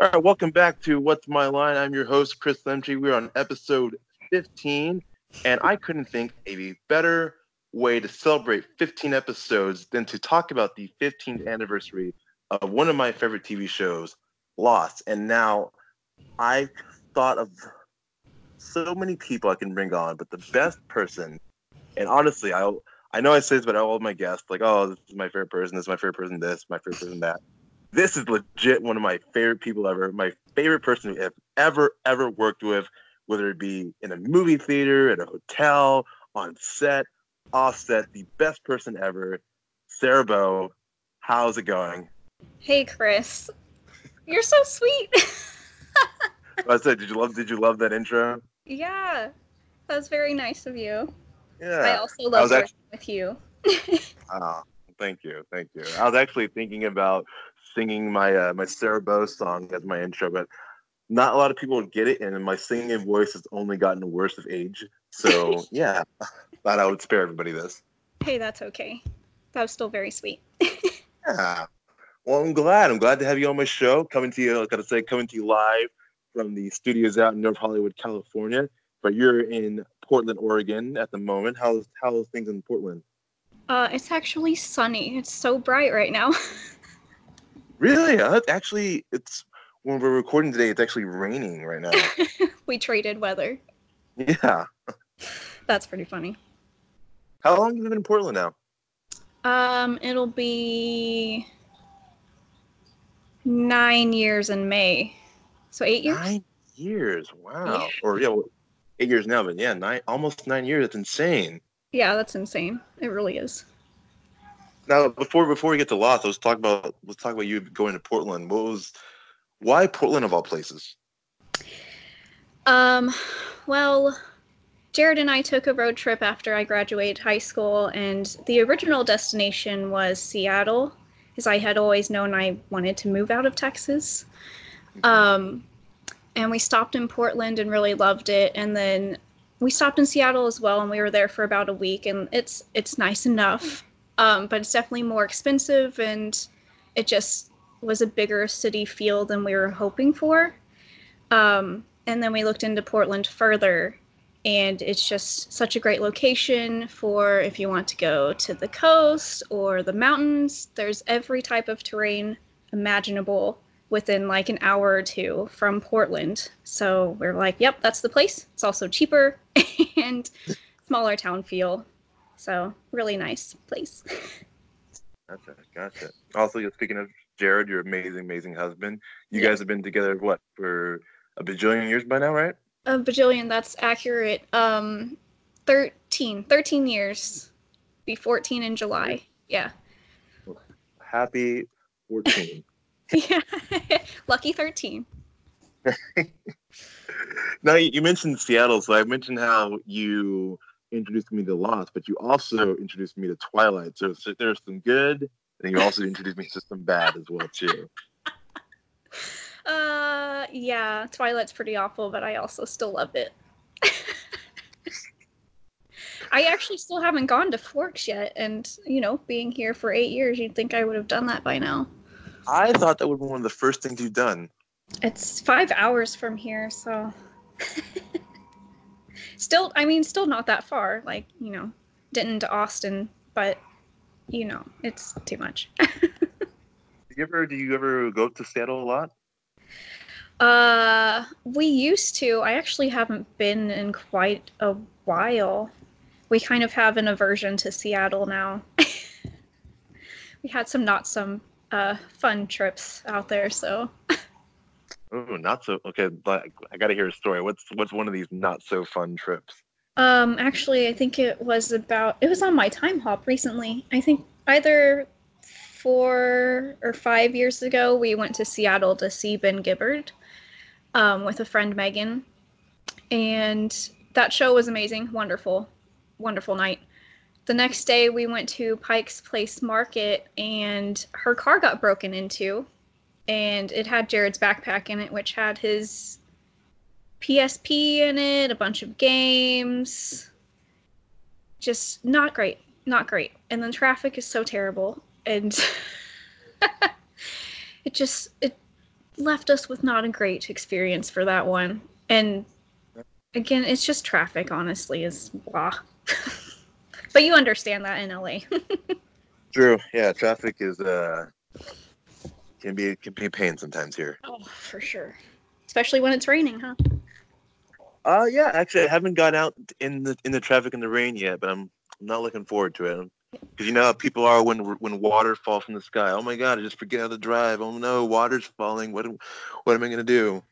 All right, welcome back to What's My Line. I'm your host, Chris Lemchi. We're on episode 15, and I couldn't think of a better way to celebrate 15 episodes than to talk about the 15th anniversary of one of my favorite TV shows, Lost. And now I thought of so many people I can bring on, but the best person, and honestly, I I know I say this about all of my guests, like, oh, this is my favorite person, this is my favorite person, this, my favorite person, that this is legit one of my favorite people ever. My favorite person I've ever, ever worked with, whether it be in a movie theater, at a hotel, on set, off set, the best person ever. Sarah Bow, how's it going? Hey Chris. You're so sweet. I said, did you love did you love that intro? Yeah. That was very nice of you. Yeah. I also love working actually, with you. oh, thank you. Thank you. I was actually thinking about singing my uh, my Sarah Bow song as my intro, but not a lot of people get it, and my singing voice has only gotten worse with age. So yeah, thought I would spare everybody this. Hey, that's okay. That was still very sweet. yeah. Well, I'm glad. I'm glad to have you on my show. Coming to you, I gotta say, coming to you live from the studios out in North Hollywood, California. But you're in Portland, Oregon at the moment. How's how's things in Portland? Uh, it's actually sunny. It's so bright right now. Really? Uh, actually, it's when we're recording today. It's actually raining right now. we traded weather. Yeah. That's pretty funny. How long have you been in Portland now? Um, it'll be nine years in May. So eight years. Nine years. Wow. Yeah. Or yeah, well, eight years now, but yeah, nine almost nine years. That's insane. Yeah, that's insane. It really is. Now, before before we get to Lost, let's talk about let's talk about you going to Portland. What was why Portland of all places? Um, well, Jared and I took a road trip after I graduated high school, and the original destination was Seattle, because I had always known I wanted to move out of Texas. Mm-hmm. Um, and we stopped in Portland and really loved it, and then we stopped in Seattle as well, and we were there for about a week, and it's it's nice enough. Um, but it's definitely more expensive and it just was a bigger city feel than we were hoping for. Um, and then we looked into Portland further and it's just such a great location for if you want to go to the coast or the mountains. There's every type of terrain imaginable within like an hour or two from Portland. So we're like, yep, that's the place. It's also cheaper and smaller town feel. So really nice place. Gotcha, gotcha. Also, speaking of Jared, your amazing, amazing husband. You yeah. guys have been together what for a bajillion years by now, right? A bajillion, that's accurate. Um, 13, 13 years. Be 14 in July. Yeah. Happy 14. yeah. Lucky 13. now you mentioned Seattle, so I mentioned how you introduced me to Lost, but you also introduced me to Twilight. So, so there's some good, and you also introduced me to some bad as well too. Uh, yeah, Twilight's pretty awful, but I also still love it. I actually still haven't gone to Forks yet, and you know, being here for eight years, you'd think I would have done that by now. I thought that would be one of the first things you've done. It's five hours from here, so still, I mean, still not that far. Like you know, Denton to Austin, but you know, it's too much. do you ever do you ever go to Seattle a lot? Uh, we used to. I actually haven't been in quite a while. We kind of have an aversion to Seattle now. we had some not some uh, fun trips out there, so Oh, not so okay. But I got to hear a story. What's what's one of these not so fun trips? Um, actually, I think it was about. It was on my time hop recently. I think either four or five years ago, we went to Seattle to see Ben Gibbard um, with a friend Megan, and that show was amazing, wonderful, wonderful night. The next day, we went to Pike's Place Market, and her car got broken into and it had Jared's backpack in it, which had his PSP in it, a bunch of games. Just not great, not great. And then traffic is so terrible, and it just it left us with not a great experience for that one. And again, it's just traffic, honestly, is blah. but you understand that in LA. True. Yeah, traffic is uh can be can be a pain sometimes here. oh, for sure. Especially when it's raining, huh? Uh yeah, actually I haven't gone out in the in the traffic in the rain yet, but I'm, not looking forward to it. Because you know how people are when when water falls from the sky. Oh my god, I just forget how to drive. Oh no, water's falling. What am- what am I gonna do?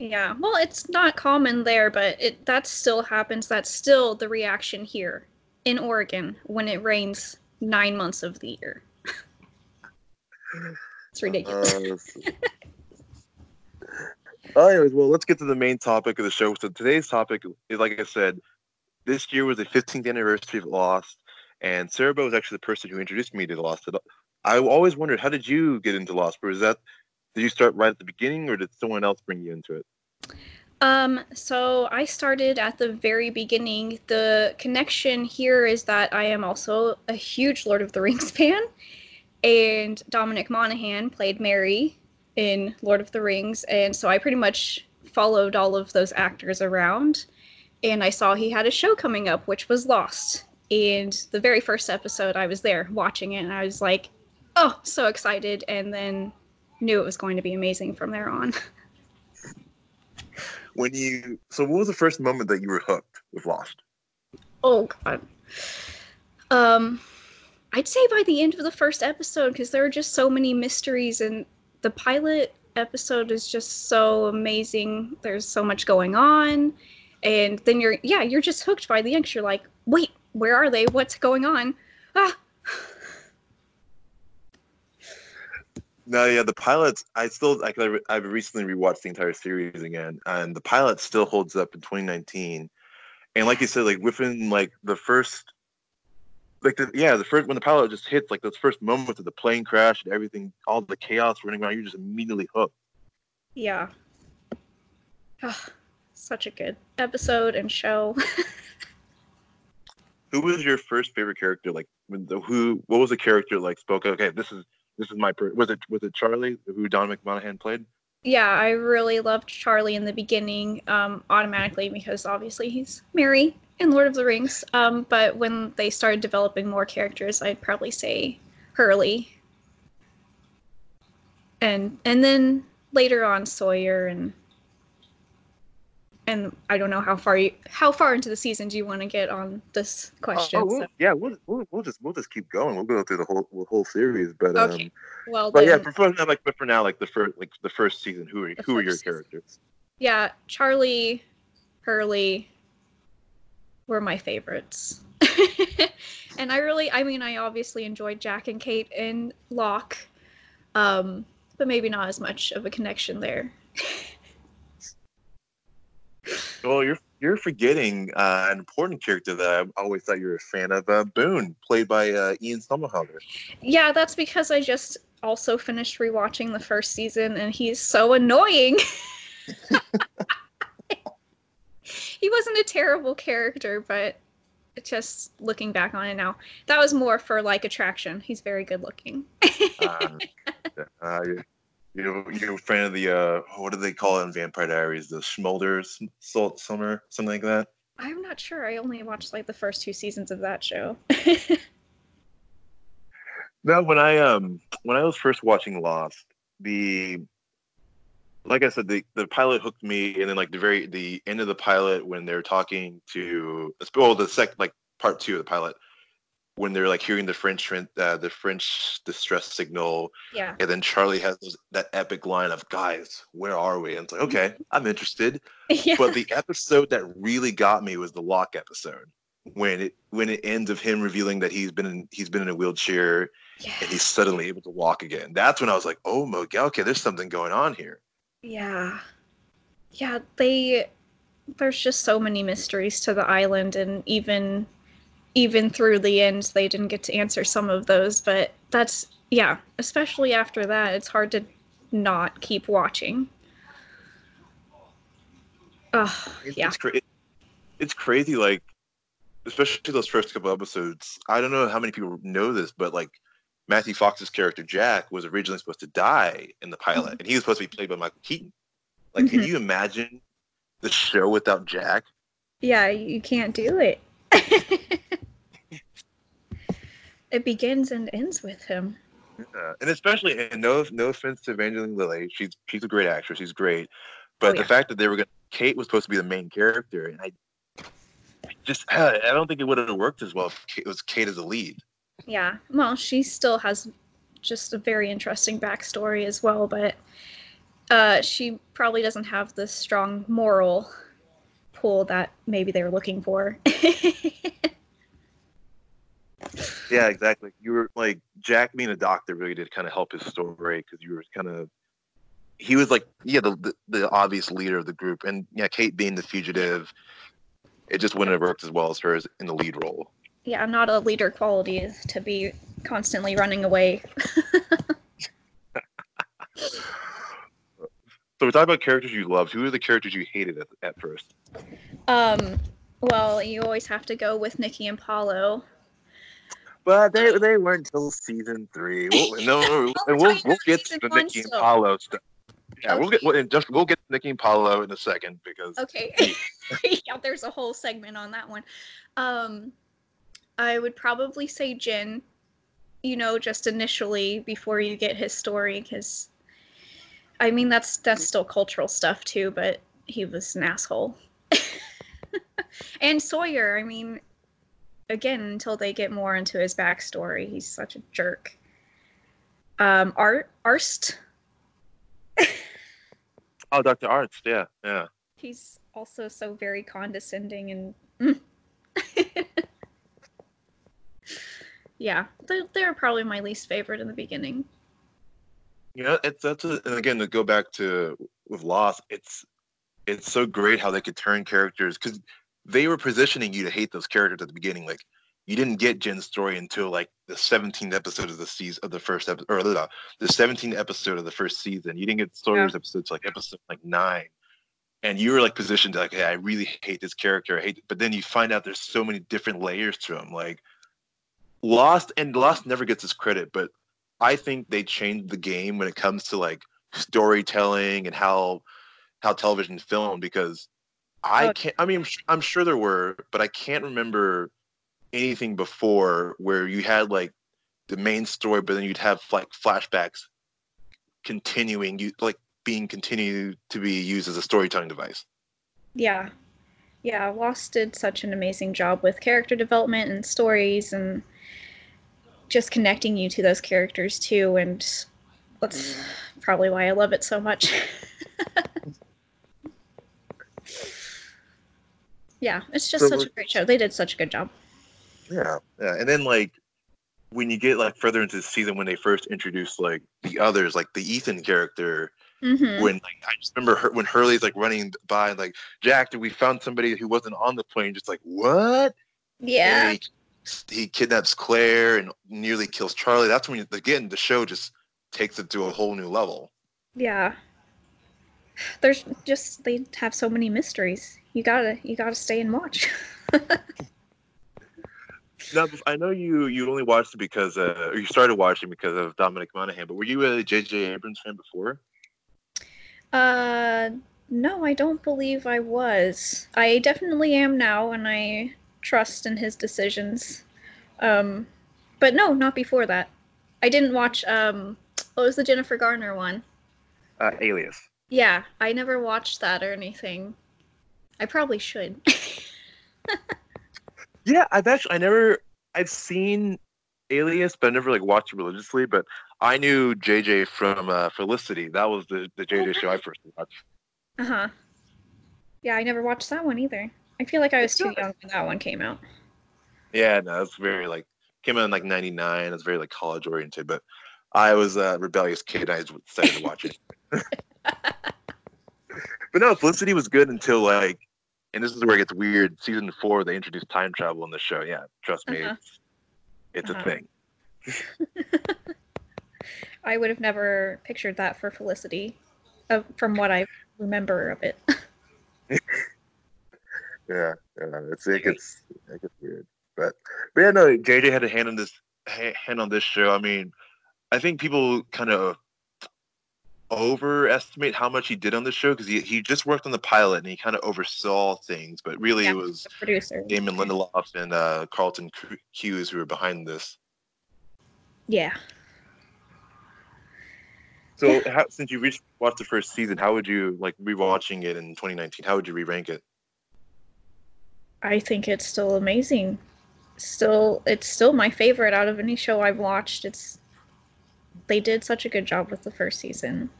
Yeah. Well, it's not common there, but it that still happens. That's still the reaction here in Oregon when it rains nine months of the year. it's ridiculous. Uh, anyways, well, let's get to the main topic of the show. So today's topic is, like I said, this year was the 15th anniversary of Lost, and Sarah Bow was actually the person who introduced me to Lost. I always wondered, how did you get into Lost? Was that did you start right at the beginning, or did someone else bring you into it? Um, so I started at the very beginning. The connection here is that I am also a huge Lord of the Rings fan, and Dominic Monaghan played Merry in Lord of the Rings, and so I pretty much followed all of those actors around, and I saw he had a show coming up, which was Lost. And the very first episode, I was there watching it, and I was like, "Oh, so excited!" And then knew it was going to be amazing from there on. When you so, what was the first moment that you were hooked with Lost? Oh god. Um I'd say by the end of the first episode because there are just so many mysteries and the pilot episode is just so amazing. There's so much going on and then you're yeah, you're just hooked by the end you're like, "Wait, where are they? What's going on?" Ah. No, yeah, the pilots. I still, I, I've recently rewatched the entire series again, and the pilot still holds up in 2019. And like you said, like within like the first, like the yeah, the first when the pilot just hits, like those first moments of the plane crash and everything, all the chaos running around, you're just immediately hooked. Yeah. Ah, such a good episode and show. Who was your first favorite character? Like, when the, who? What was the character like? Spoke. Okay, this is this is my. Per- was it was it Charlie who Dom Monaghan played? yeah, I really loved Charlie in the beginning, um, automatically because obviously he's Merry in Lord of the Rings. Um, but when they started developing more characters, I'd probably say Hurley, and and then later on Sawyer and and I don't know how far you how far into the season do you want to get on this question? Oh, we'll, so- yeah, we'll, we'll we'll just we'll just keep going. We'll go through the whole the whole series, but um, Okay. well, but yeah, for, for now, like but for now, like the first like the first season, who are who are your season. characters? yeah, Charlie, Hurley were my favorites. and I really, I mean, I obviously enjoyed Jack and Kate and Locke, um, but maybe not as much of a connection there. Well, you're you're forgetting uh, an important character that I always thought you were a fan of, uh, Boone, played by uh, Ian Somerhalder. Yeah, that's because I just also finished rewatching the first season and he's so annoying. he wasn't a terrible character, but just looking back on it now, that was more for like attraction. He's very good looking. Uh, uh, you you you're a fan of the uh, what do they call it in Vampire Diaries? The Schmolders Salt Summer, something like that. I'm not sure. I only watched like the first two seasons of that show. No, when I um when I was first watching Lost, the like I said, the the pilot hooked me, and then like the very the end of the pilot when they're talking to well the sec like part two of the pilot when they're like hearing the French uh, the French distress signal, yeah. and then Charlie has those, that epic line of "Guys, where are we?" And it's like, okay, I'm interested. yeah. But the episode that really got me was the Locke episode when it when it ends of him revealing that he's been in he's been in a wheelchair yeah. and he's suddenly able to walk again. That's when I was like, oh my god, okay, there's something going on here. Yeah. Yeah, they there's just so many mysteries to the island and even even through the end they didn't get to answer some of those, but that's yeah, especially after that, it's hard to not keep watching. Oh, It's, yeah. it's, cra- it's crazy, like especially those first couple episodes. I don't know how many people know this, but like Matthew Fox's character Jack was originally supposed to die in the pilot, Mhm. and he was supposed to be played by Michael Keaton. Like, can Mhm. you imagine the show without Jack? Yeah, you can't do it. it begins and ends with him. And especially, and no, no offense to Evangeline Lilly, she's she's a great actress, she's great, but Oh, the fact that they were going, to Kate was supposed to be the main character, and I, just, I don't think it would have worked as well if Kate, it was Kate as a lead. Yeah. Well, she still has just a very interesting backstory as well, but uh, she probably doesn't have the strong moral pull that maybe they were looking for. Yeah, exactly. You were like Jack being a doctor really did kind of help his story because you were kind of he was like yeah the, the the obvious leader of the group, and yeah, Kate being the fugitive, it just wouldn't have worked as well as her as in the lead role. Yeah, not a leader quality to be constantly running away. So we talked about characters you loved. Who are the characters you hated at, at first? Um, well, you always have to go with Nikki and Paulo. But they they weren't until season three. We'll, no, no, and we'll we'll get to the one Nikki and still. Paulo stuff. Yeah, we'll get Okay. we'll, and just we'll get Nikki and Paulo in a second because Okay. yeah, there's a whole segment on that one. Um, I would probably say Jin, you know, just initially before you get his story, because I mean that's that's still cultural stuff too, but he was an asshole. and Sawyer, I mean, again, until they get more into his backstory, he's such a jerk. Um, Art Arzt, oh, Dr. Arzt, yeah, yeah. he's also so very condescending and mm. yeah they're, they're probably my least favorite in the beginning Yeah, it's that's a, and again to go back to with Lost, it's it's so great how they could turn characters because they were positioning you to hate those characters at the beginning. Like you didn't get Jin's story until like the 17th episode of the season of the first episode, or the, the 17th episode of the first season. You didn't get Sawyer's episodes like episode like nine, and you were like positioned to like, hey, I really hate this character. I hate, but then you find out there's so many different layers to him. Like Lost, and Lost never gets its credit, but I think they changed the game when it comes to like storytelling and how how television is filmed because I Oh. can't. I mean, I'm I'm sure there were, but I can't remember anything before where you had like the main story, but then you'd have like flashbacks continuing, you like being continued to be used as a storytelling device. yeah yeah lost did such an amazing job with character development and stories and just connecting you to those characters too and that's probably why i love it so much. Yeah it's just So such a great show. They did such a good job. Yeah, yeah, and then like when you get like further into the season when they first introduced like the others, like the Ethan character, hmm when like I just remember her, when Hurley's like running by like Jack, did we found somebody who wasn't on the plane. Just like what? yeah. And he, he kidnaps Claire and nearly kills Charlie. That's when again the show just takes it to a whole new level. Yeah. There's just they have so many mysteries. You gotta you gotta stay and watch. Now I know you you only watched it because uh, or you started watching because of Dominic Monaghan, but were you a J.J. Abrams fan before? uh no, I don't believe I was. I definitely am now and I trust in his decisions. Um but no, not before that. I didn't watch um what was the Jennifer Garner one? Uh, Alias. Yeah, I never watched that or anything. I probably should. Yeah, I've actually I never I've seen Alias, but I never like watched it religiously. But I knew JJ from uh, Felicity. That was the the JJ show I first watched. Uh huh. Yeah, I never watched that one either. I feel like I was too young when that one came out. Yeah, no, it's very like came out in like '99. It's very like college oriented, but I was a rebellious kid. I just decided to watch it. but no, Felicity was good until like, and this is where it gets weird. Season four, they introduced time travel in the show. Yeah, trust me, Uh-huh. it's, it's Uh-huh. a thing. I would have never pictured that for Felicity, uh, from what I remember of it. Yeah, yeah, it's it gets it gets weird, but but yeah, no, JJ had a hand in this hand on this show. I mean, I think people kind of overestimate how much he did on the show because he, he just worked on the pilot and he kind of oversaw things, but really Yeah, it was producer. Damon Lindelof and uh, Carlton Cuse who were behind this. Yeah. So, how, since you reached watched the first season, how would you like rewatching it in 2019? How would you re-rank it? I think it's still amazing. Still, it's still my favorite out of any show I've watched. It's they did such a good job with the first season.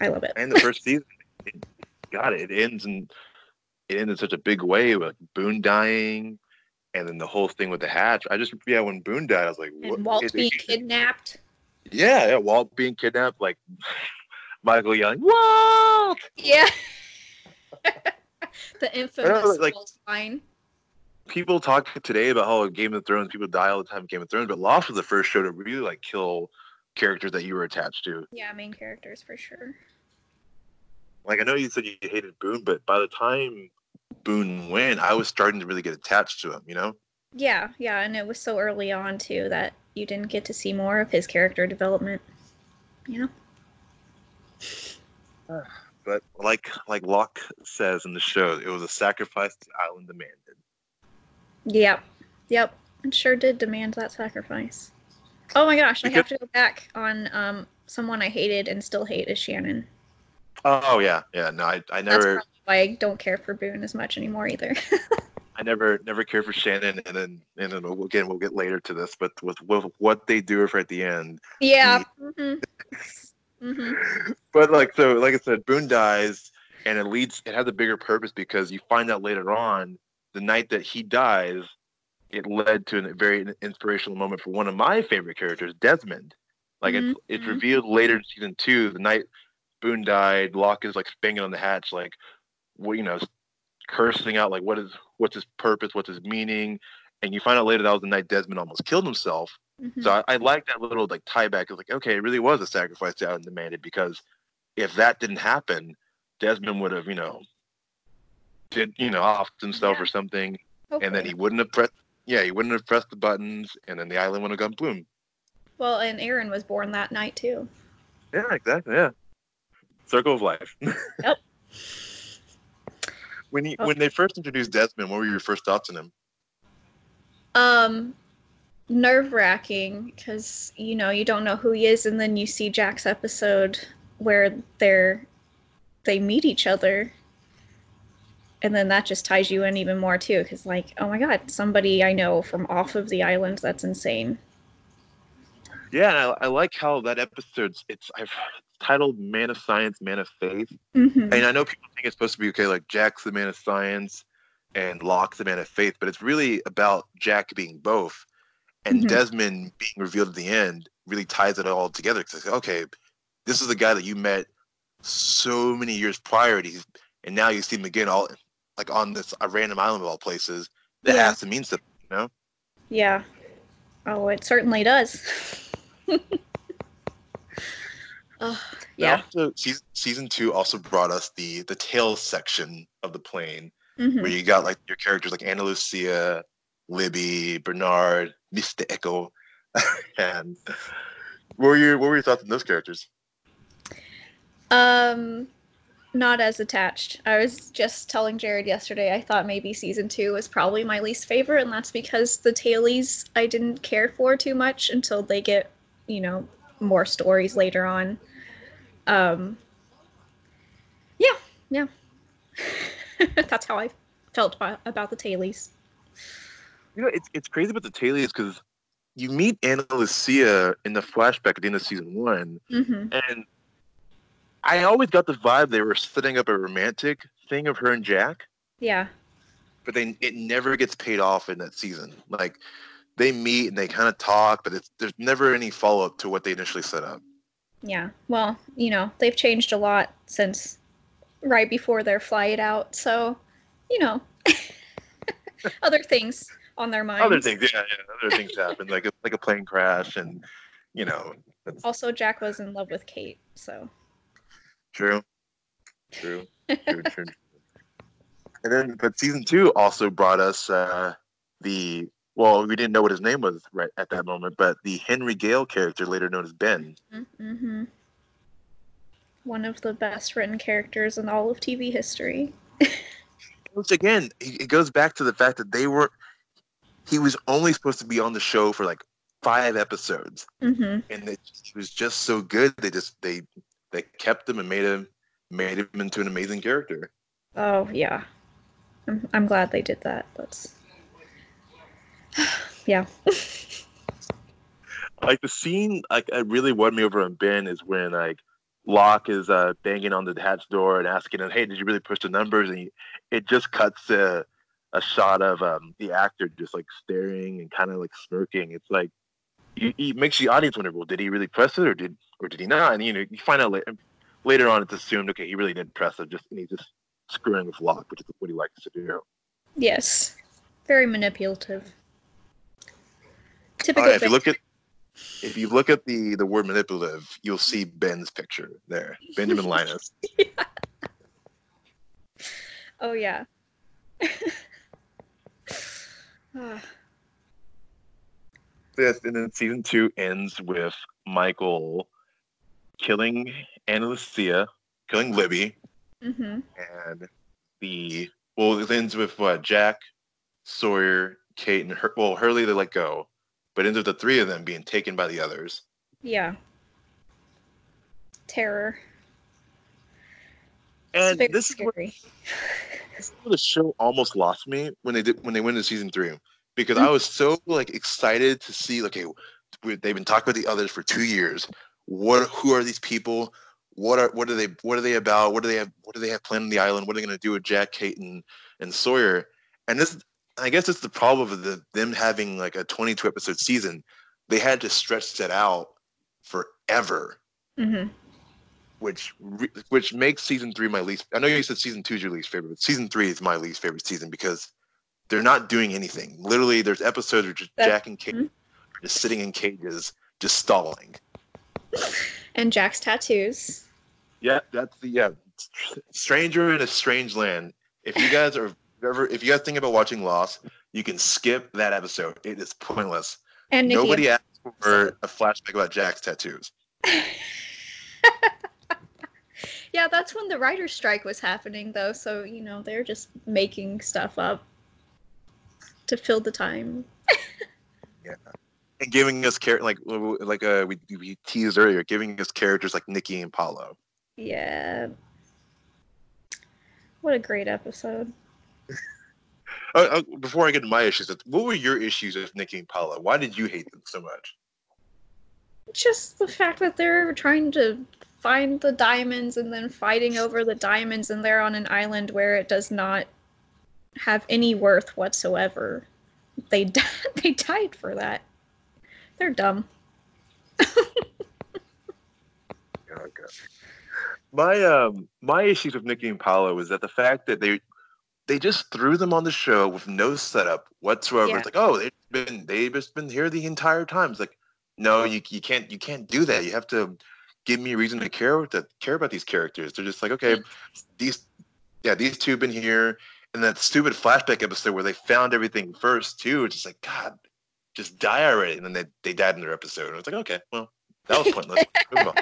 I love it. And the first season, it, God, it ends in it ends in such a big way with Boone dying, and then the whole thing with the hatch. I just yeah, when Boone died, I was like, And Walt is it- being kidnapped. Yeah, yeah, Walt being kidnapped, like Michael yelling, Walt! Yeah. the infamous like- Walt line. People talk today about how Game of Thrones people die all the time Game of Thrones, but Lost was the first show to really like kill characters that you were attached to. Yeah, main characters for sure. Like I know you said you hated Boone, but by the time Boone went, I was starting to really get attached to him, you know? Yeah, yeah, and it was so early on too that you didn't get to see more of his character development. You know? But like like Locke says in the show, it was a sacrifice the island demanded. Yep. Yep. It sure did demand that sacrifice. Oh my gosh, I have to go back on um someone I hated and still hate is Shannon. Oh yeah, yeah. No, I, I never why I don't care for Boone as much anymore either. I never never cared for Shannon, and then and then we'll, again we'll get later to this, but with, with what they do for at the end. yeah. hmm hmm But like so, like I said, Boone dies, and it leads. It has a bigger purpose because you find out later on, the night that he dies, it led to a very inspirational moment for one of my favorite characters, Desmond. Like it's it's Mhm. revealed later in season two, the night Boone died, Locke is like banging on the hatch, like, what you know, cursing out like what is what's his purpose, what's his meaning, and you find out later that was the night Desmond almost killed himself. Hmm So I, I like that little like tie back. It's like, okay, it really was a sacrifice island demanded because if that didn't happen, Desmond would have, you know, did you know off himself Yeah. or something, and then he wouldn't have pressed. Yeah, he wouldn't have pressed the buttons, and then the island would have gone boom. Well, and Aaron was born that night too. Yeah, exactly. Yeah, circle of life. Yep. when he Oh. when they first introduced Desmond, what were your first thoughts on him? Um, nerve wracking because you know you don't know who he is, and then you see Jack's episode where they're they meet each other, and then that just ties you in even more too. Because like, oh my god, somebody I know from off of the island. That's insane. Yeah, and I, I like how that episode's it's I've titled "Man of Science, Man of Faith." hmm And I know people think it's supposed to be okay, like Jack's the man of science and Locke's the man of faith, but it's really about Jack being both. And Mhm. Desmond being revealed at the end really ties it all together. Because okay, this is the guy that you met so many years prior, and, now you see him again, all like on this a random island of all places. That Yeah. has to mean something, you know? Yeah. Oh, it certainly does. oh, yeah. Also, season, season two also brought us the the tail section of the plane. hmm where you got like your characters like Ana Lucia, Libby, Bernard, Mr. Eko, and what were your what were your thoughts on those characters? Um, not as attached. I was just telling Jared yesterday. I thought maybe season two was probably my least favorite, and that's because the tailies I didn't care for too much until they get, you know, more stories later on. Um. Yeah, yeah. that's how I felt about, about the tailies. You know, it's it's crazy about the Tailies because you meet Ana Lucia in the flashback at the end of season one, hmm and I always got the vibe they were setting up a romantic thing of her and Jack, Yeah. but then it never gets paid off in that season. Like they meet and they kind of talk, but it's there's never any follow up to what they initially set up. Yeah. Well, you know, they've changed a lot since right before their flight out. So, you know, other things on their minds. other things, yeah, yeah, other things happen, like a, like a plane crash, and you know, that's Also, Jack was in love with Kate. So, true, true, true, true. And then, but season two also brought us uh, the well, we didn't know what his name was right at that moment, but the Henry Gale character, later known as Ben. Mm-hmm. One of the best written characters in all of TV history. Which again, it goes back to the fact that they were. He was only supposed to be on the show for like five episodes, Mm-hmm. and it, he was just so good. They just they they kept him and made him made him into an amazing character. Oh yeah, I'm I'm glad they did that. That's yeah. like the scene like it really won me over on Ben is when like Locke is uh banging on the hatch door and asking him, "Hey, did you really push the numbers?" And he, it just cuts to a shot of um the actor just like staring and kind of like smirking. It's like it, it makes the audience wonder, well, did he really press it or did or did he not? And you know, you find out later, later on, it's assumed okay, he really didn't press it, just and he's just screwing with Locke, which is what he likes to do. Yes, very manipulative. Uh, if you look at if you look at the the word manipulative, you'll see Ben's picture there, Benjamin Linus. oh yeah. Yes, and then season two ends with Michael killing Ana Lucia, killing Libby, mhm. and the well, it ends with what Jack, Sawyer, Kate, and Her- well Hurley they let go, but ends with the three of them being taken by the others. Yeah. Terror. And this is where this is where the show almost lost me when they did when they went into season three because I was so like excited to see like, okay, we, they've been talking about the others for two years. What who are these people? What are what are they what are they about? What do they have what do they have planned on the island? What are they gonna do with Jack, Kate, and, and Sawyer? And this I guess it's the problem of the, them having like a 22 episode season. They had to stretch that out forever Mhm. Which re- which makes season three my least. I know you said season two is your least favorite, but season three is my least favorite season because they're not doing anything. Literally, there's episodes where just Jack and Kate are just sitting in cages, just stalling. And Jack's tattoos. Yeah, that's the yeah. Stranger in a strange land. If you guys are ever, if you guys think about watching Lost, you can skip that episode. It is pointless. And Nikki. Nobody asked for a flashback about Jack's tattoos. yeah, that's when the writer's strike was happening, though. So you know they're just making stuff up to fill the time. Yeah. And giving us character like like uh we we teased earlier, giving us characters like Nikki and Paulo. Yeah. What a great episode. Uh, uh, before I get to my issues, what were your issues with Nikki and Paula? Why did you hate them so much? Just the fact that they're trying to find the diamonds and then fighting over the diamonds, and they're on an island where it does not have any worth whatsoever. They di- they died for that. They're dumb. My um my issues with Nikki and Paulo is that the fact that they they just threw them on the show with no setup whatsoever. Yeah. It's like, oh, they've been they've just been here the entire time. It's like, no, you you can't you can't do that. You have to give me a reason to care to care about these characters. They're just like, okay, these yeah, these two have been here. And that stupid flashback episode where they found everything first too, it's just like, God, just die already. And then they, they died in their episode. And it's like, okay, well, that was pointless. Move on.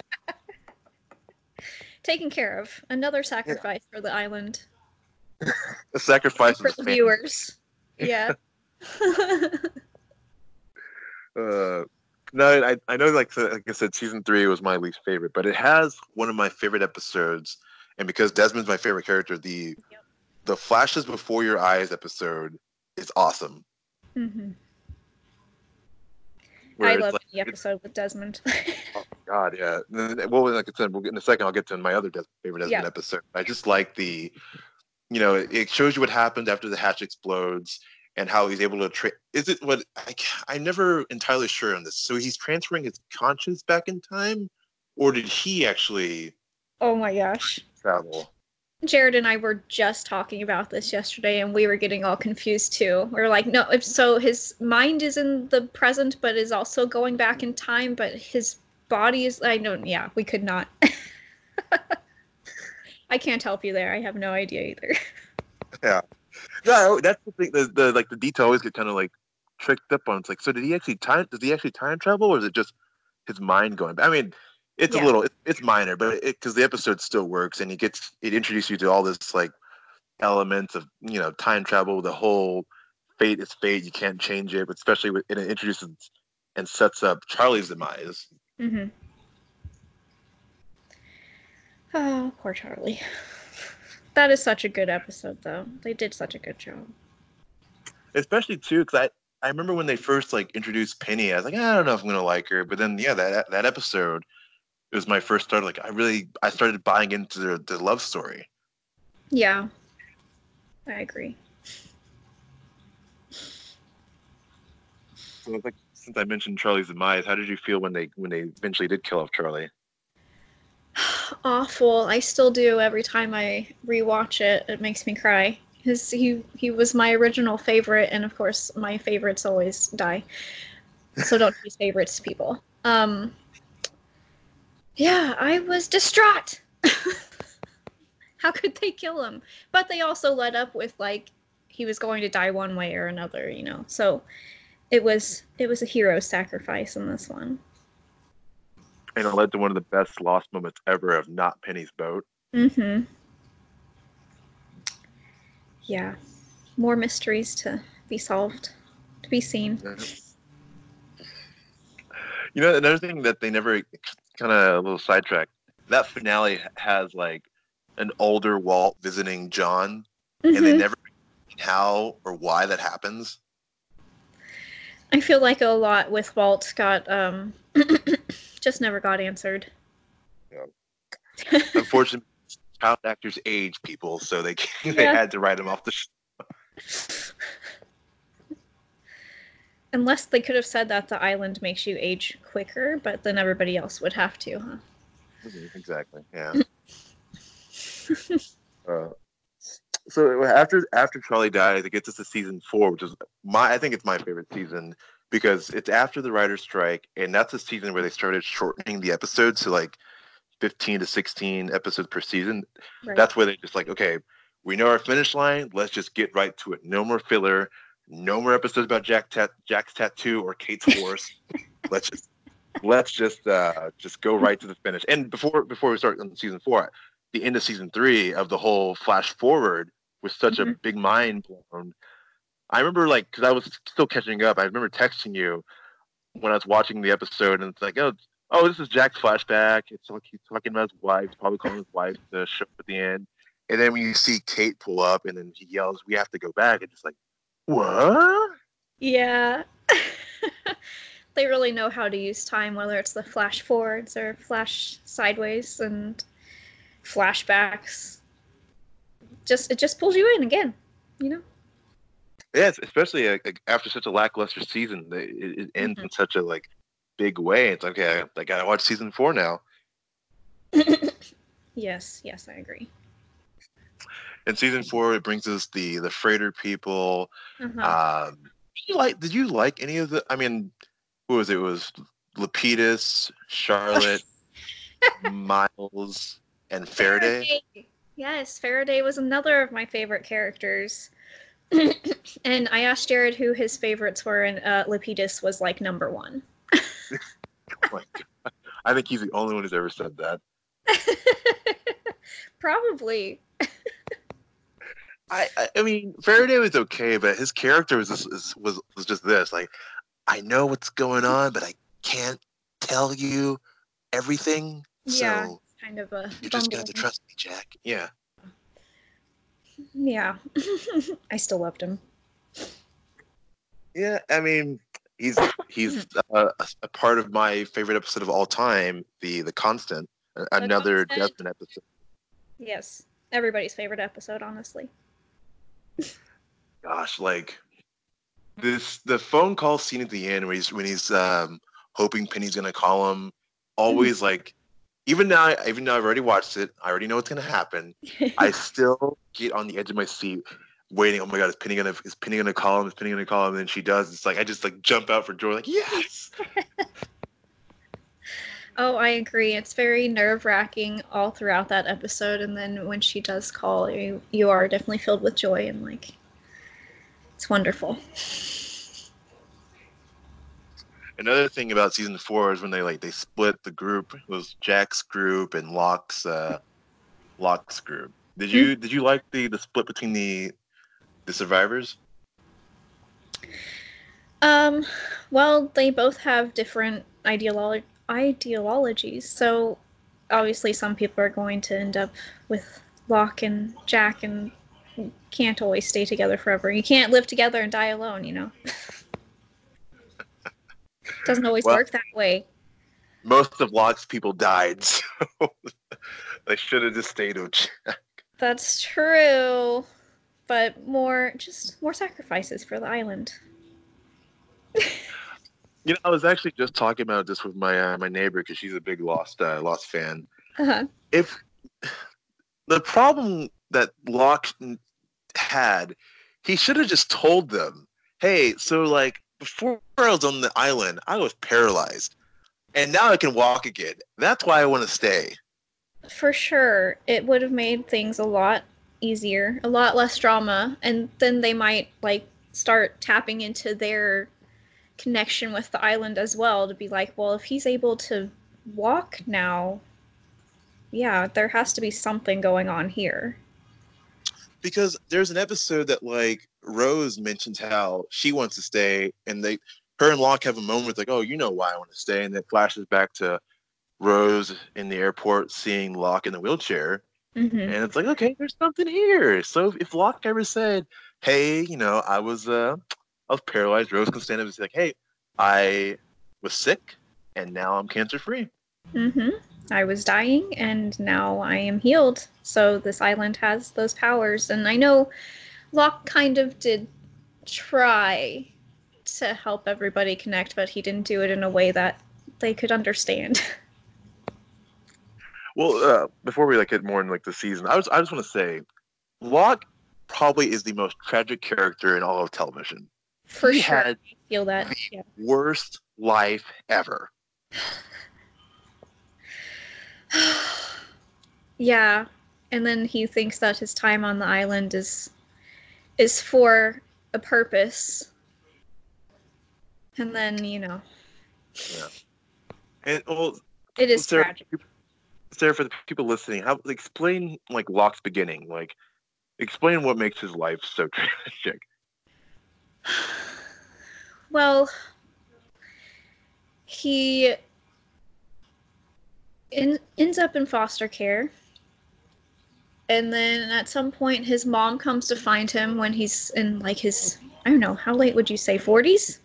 Taken care of. Another sacrifice for the island. The sacrifice for the the fans. viewers. Yeah. Uh, no, I, I know, like, like I said, season three was my least favorite, but it has one of my favorite episodes. And because Desmond's my favorite character, the Yep. the flashes before your eyes episode is awesome. hmm where I love like, the episode with Desmond. oh God, yeah. Well, like I said, we'll get in a second. I'll get to my other Des- favorite Desmond Yeah. episode. I just like the, you know, it, it shows you what happens after the hatch explodes and how he's able to. Tra- is it what I? I'm never entirely sure on this. So he's transferring his conscience back in time, or did he actually oh my gosh. travel? Jared and I were just talking about this yesterday, and we were getting all confused too. We are like, no, if so, his mind is in the present, but is also going back in time, but his body is. I don't. Yeah, we could not. I can't help you there. I have no idea either. Yeah, that's the thing. The, the like the detail always get kind of like tricked up on. It's like, so did he actually time? Does he actually time travel, or is it just his mind going? I mean, it's Yeah. a little, it, it's minor, but because the episode still works, and he gets it introduces you to all this like elements of you know time travel. The whole fate is fate; you can't change it. But especially with, and it introduces and sets up Charlie's demise. Mm-hmm. Oh, poor Charlie. That is such a good episode, though. They did such a good job. especially too because I, I remember when they first like introduced penny i was like i don't know if i'm gonna like her but then yeah that that episode it was my first start like i really i started buying into the, the love story Yeah, I agree. so like since i mentioned charlie's demise how did you feel when they when they eventually did kill off charlie Awful. I still do every time I rewatch it. It makes me cry. His he he was my original favorite, and of course my favorites always die. So don't use favorites, people. Um. Yeah, I was distraught. How could they kill him? But they also led up with like he was going to die one way or another, you know. So it was it was a hero sacrifice in this one. And it led to one of the best lost moments ever of not penny's boat Mm-hmm. Yeah. More mysteries to be solved, to be seen. you know another thing that they never kind of a little sidetrack that finale has like an older walt visiting john and they Mhm. never how or why that happens I feel like a lot with Walt got um just never got answered. unfortunately child actors age people so they they Yeah. had to write them off the show. Unless they could have said that the island makes you age quicker, but then everybody else would have to, huh? exactly yeah uh, so after after charlie dies it gets us to season four which is my i think it's my favorite season because it's after the writer's strike and that's the season where they started shortening the episodes to like 15 to 16 episodes per season Right. that's where they just like okay we know our finish line let's just get right to it no more filler no more episodes about jack tat- jack's tattoo or kate's horse let's just let's just uh just go right to the finish and before before we start on season four the end of season three of the whole flash forward was such a Mhm. big mind blown i remember like because i was still catching up i remember texting you when i was watching the episode and it's like oh oh this is jack's flashback it's like he's talking about his wife probably calling his wife to show at the end and then when you see kate pull up and then he yells we have to go back it's just like what Yeah. they really know how to use time, whether it's the flash forwards or flash sideways and flashbacks. Just it just pulls you in again, you know? Yes, especially uh, after such a lackluster season, it, it ends Mhm. in such a like big way. It's like, okay, I, I gotta watch season four now. yes, yes, I agree. In season four, it brings us the the freighter people. Uh-huh. Um, did you like? Did you like any of the? I mean, who was it? It was Lapidus, Charlotte, Miles, and Faraday. Yes, Faraday was another of my favorite characters. and I asked Jared who his favorites were, and uh, Lapidus was like number one. Oh. I think he's the only one who's ever said that. Probably. I, I, I mean, Faraday was okay, but his character was just, was was just this. Like, I know what's going on, but I can't tell you everything. Yeah. So Kind of a. you're just gonna have to trust me, Jack. Yeah. Yeah. I still loved him. Yeah. I mean, he's he's uh, a, part of my favorite episode of all time, the the Constant. Another Constant. Desmond episode. Yes. Everybody's favorite episode, honestly. Gosh, like this the phone call scene at the end where he's when he's um hoping Penny's gonna call him. Always like even now even though I've already watched it, I already know what's gonna happen. I still get on the edge of my seat waiting. Oh my god, is Penny gonna is Penny gonna call him? Is Penny gonna call him? And then she does. It's like I just like jump out for joy, like yes. oh, I agree. It's very nerve wracking all throughout that episode. And then when she does call, you, you are definitely filled with joy and like, it's wonderful. Another thing about season four is when they like they split the group. It was Jack's group and Locke's uh, Locke's group. Did you mm-hmm. did you like the the split between the the survivors? Um, well, they both have different ideolo- ideologies. So obviously, some people are going to end up with Locke and Jack, and can't always stay together forever. You can't live together and die alone, you know. Doesn't always well, work that way. Most of Locke's people died, so they should have just stayed with Jack. That's true, but more just more sacrifices for the island. you know, I was actually just talking about this with my uh, my neighbor because she's a big Lost uh, Lost fan. Uh-huh. If the problem that Locke had, he should have just told them, "Hey, so like before I was on the island, I was paralyzed, and now I can walk again. That's why I want to stay." For sure, it would have made things a lot easier, a lot less drama, and then they might like start tapping into their connection with the island as well to be like, well, if he's able to walk now, yeah, there has to be something going on here. Because there's an episode that like Rose mentions how she wants to stay, and they, her and Locke have a moment like, oh, you know why I want to stay, and it flashes back to Rose in the airport seeing Locke in the wheelchair, mm-hmm. and it's like, okay, there's something here. So if Locke ever said, hey, you know, I was uh, I was paralyzed. Rose can stand up and say like, "Hey, I was sick, and now I'm cancer free." Mm-hmm. I was dying, and now I am healed. So this island has those powers, and I know Locke kind of did try to help everybody connect, but he didn't do it in a way that they could understand. Well, uh, before we like get more in like the season, I was I just want to say, Locke probably is the most tragic character in all of television. For he sure. Had I feel that. Yeah. Worst life ever. yeah. And then he thinks that his time on the island is is for a purpose. And then, you know. Yeah. And well it is Sarah, tragic. Sarah, for the people listening, how explain like Locke's beginning. Like explain what makes his life so tragic. Well, he in, ends up in foster care. And then at some point, his mom comes to find him when he's in like his, I don't know, how late would you say, 40s?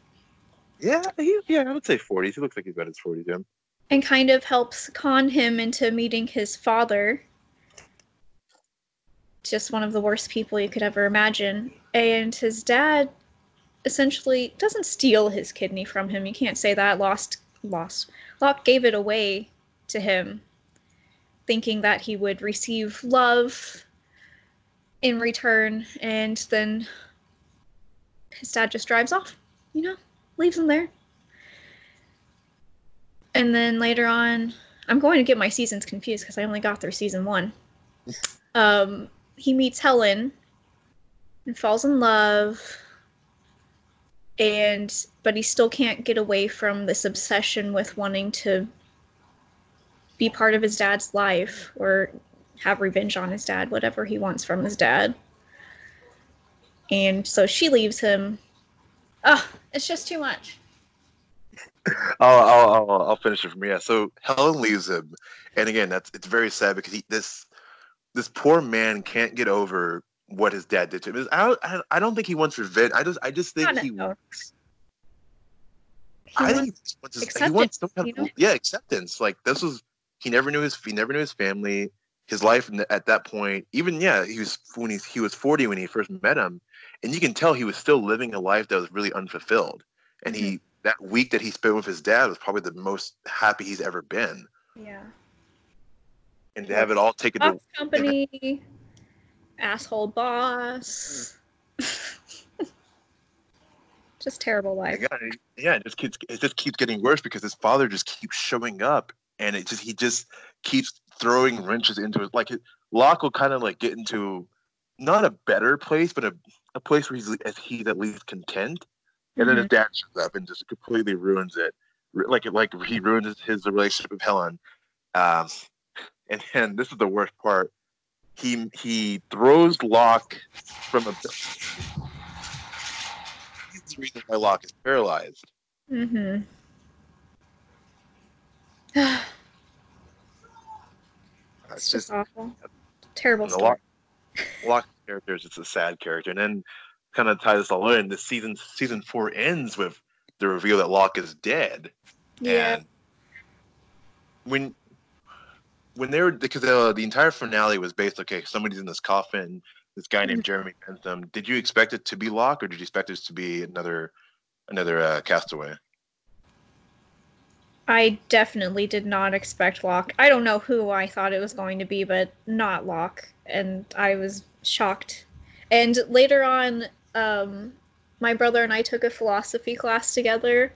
Yeah, he, yeah, I would say 40s. He looks like he's about his 40s, yeah. And kind of helps con him into meeting his father. Just one of the worst people you could ever imagine. And his dad essentially doesn't steal his kidney from him. You can't say that. Lost, lost. Locke gave it away to him, thinking that he would receive love in return, and then his dad just drives off. You know, leaves him there. And then later on, I'm going to get my seasons confused because I only got through season one. Um, he meets Helen and falls in love and but he still can't get away from this obsession with wanting to be part of his dad's life or have revenge on his dad whatever he wants from his dad and so she leaves him oh it's just too much I'll, I'll, I'll, finish it from here. Yeah, so Helen leaves him, and again, that's it's very sad because he this this poor man can't get over what his dad did to him. I don't, I don't think he wants revenge. I just I just think he wants. I think he wants, his, he wants some kind of, yeah acceptance. Like this was he never knew his he never knew his family. His life at that point, even yeah, he was when he he was forty when he first met him, and you can tell he was still living a life that was really unfulfilled. And mm-hmm. he that week that he spent with his dad was probably the most happy he's ever been. Yeah. And to have it all taken to company, asshole boss. just terrible life. Yeah, yeah, it just keeps it just keeps getting worse because his father just keeps showing up, and it just he just keeps throwing wrenches into it. Like Locke will kind of like get into not a better place, but a, a place where he's he's at least content. And mm-hmm. then his dad shows up and just completely ruins it. like like he ruins his, his relationship with Helen. Um, and then this is the worst part. He he throws Locke from a. He's the reason why Locke is paralyzed. Mm-hmm. it's just, just awful. Terrible story. Locke, Locke character is just a sad character, and then kind of ties this all in. The season season four ends with the reveal that Locke is dead. Yeah. And when when they were because uh, the entire finale was based okay somebody's in this coffin this guy named mm-hmm. jeremy bentham did you expect it to be locke or did you expect it to be another another uh, castaway i definitely did not expect locke i don't know who i thought it was going to be but not locke and i was shocked and later on um, my brother and i took a philosophy class together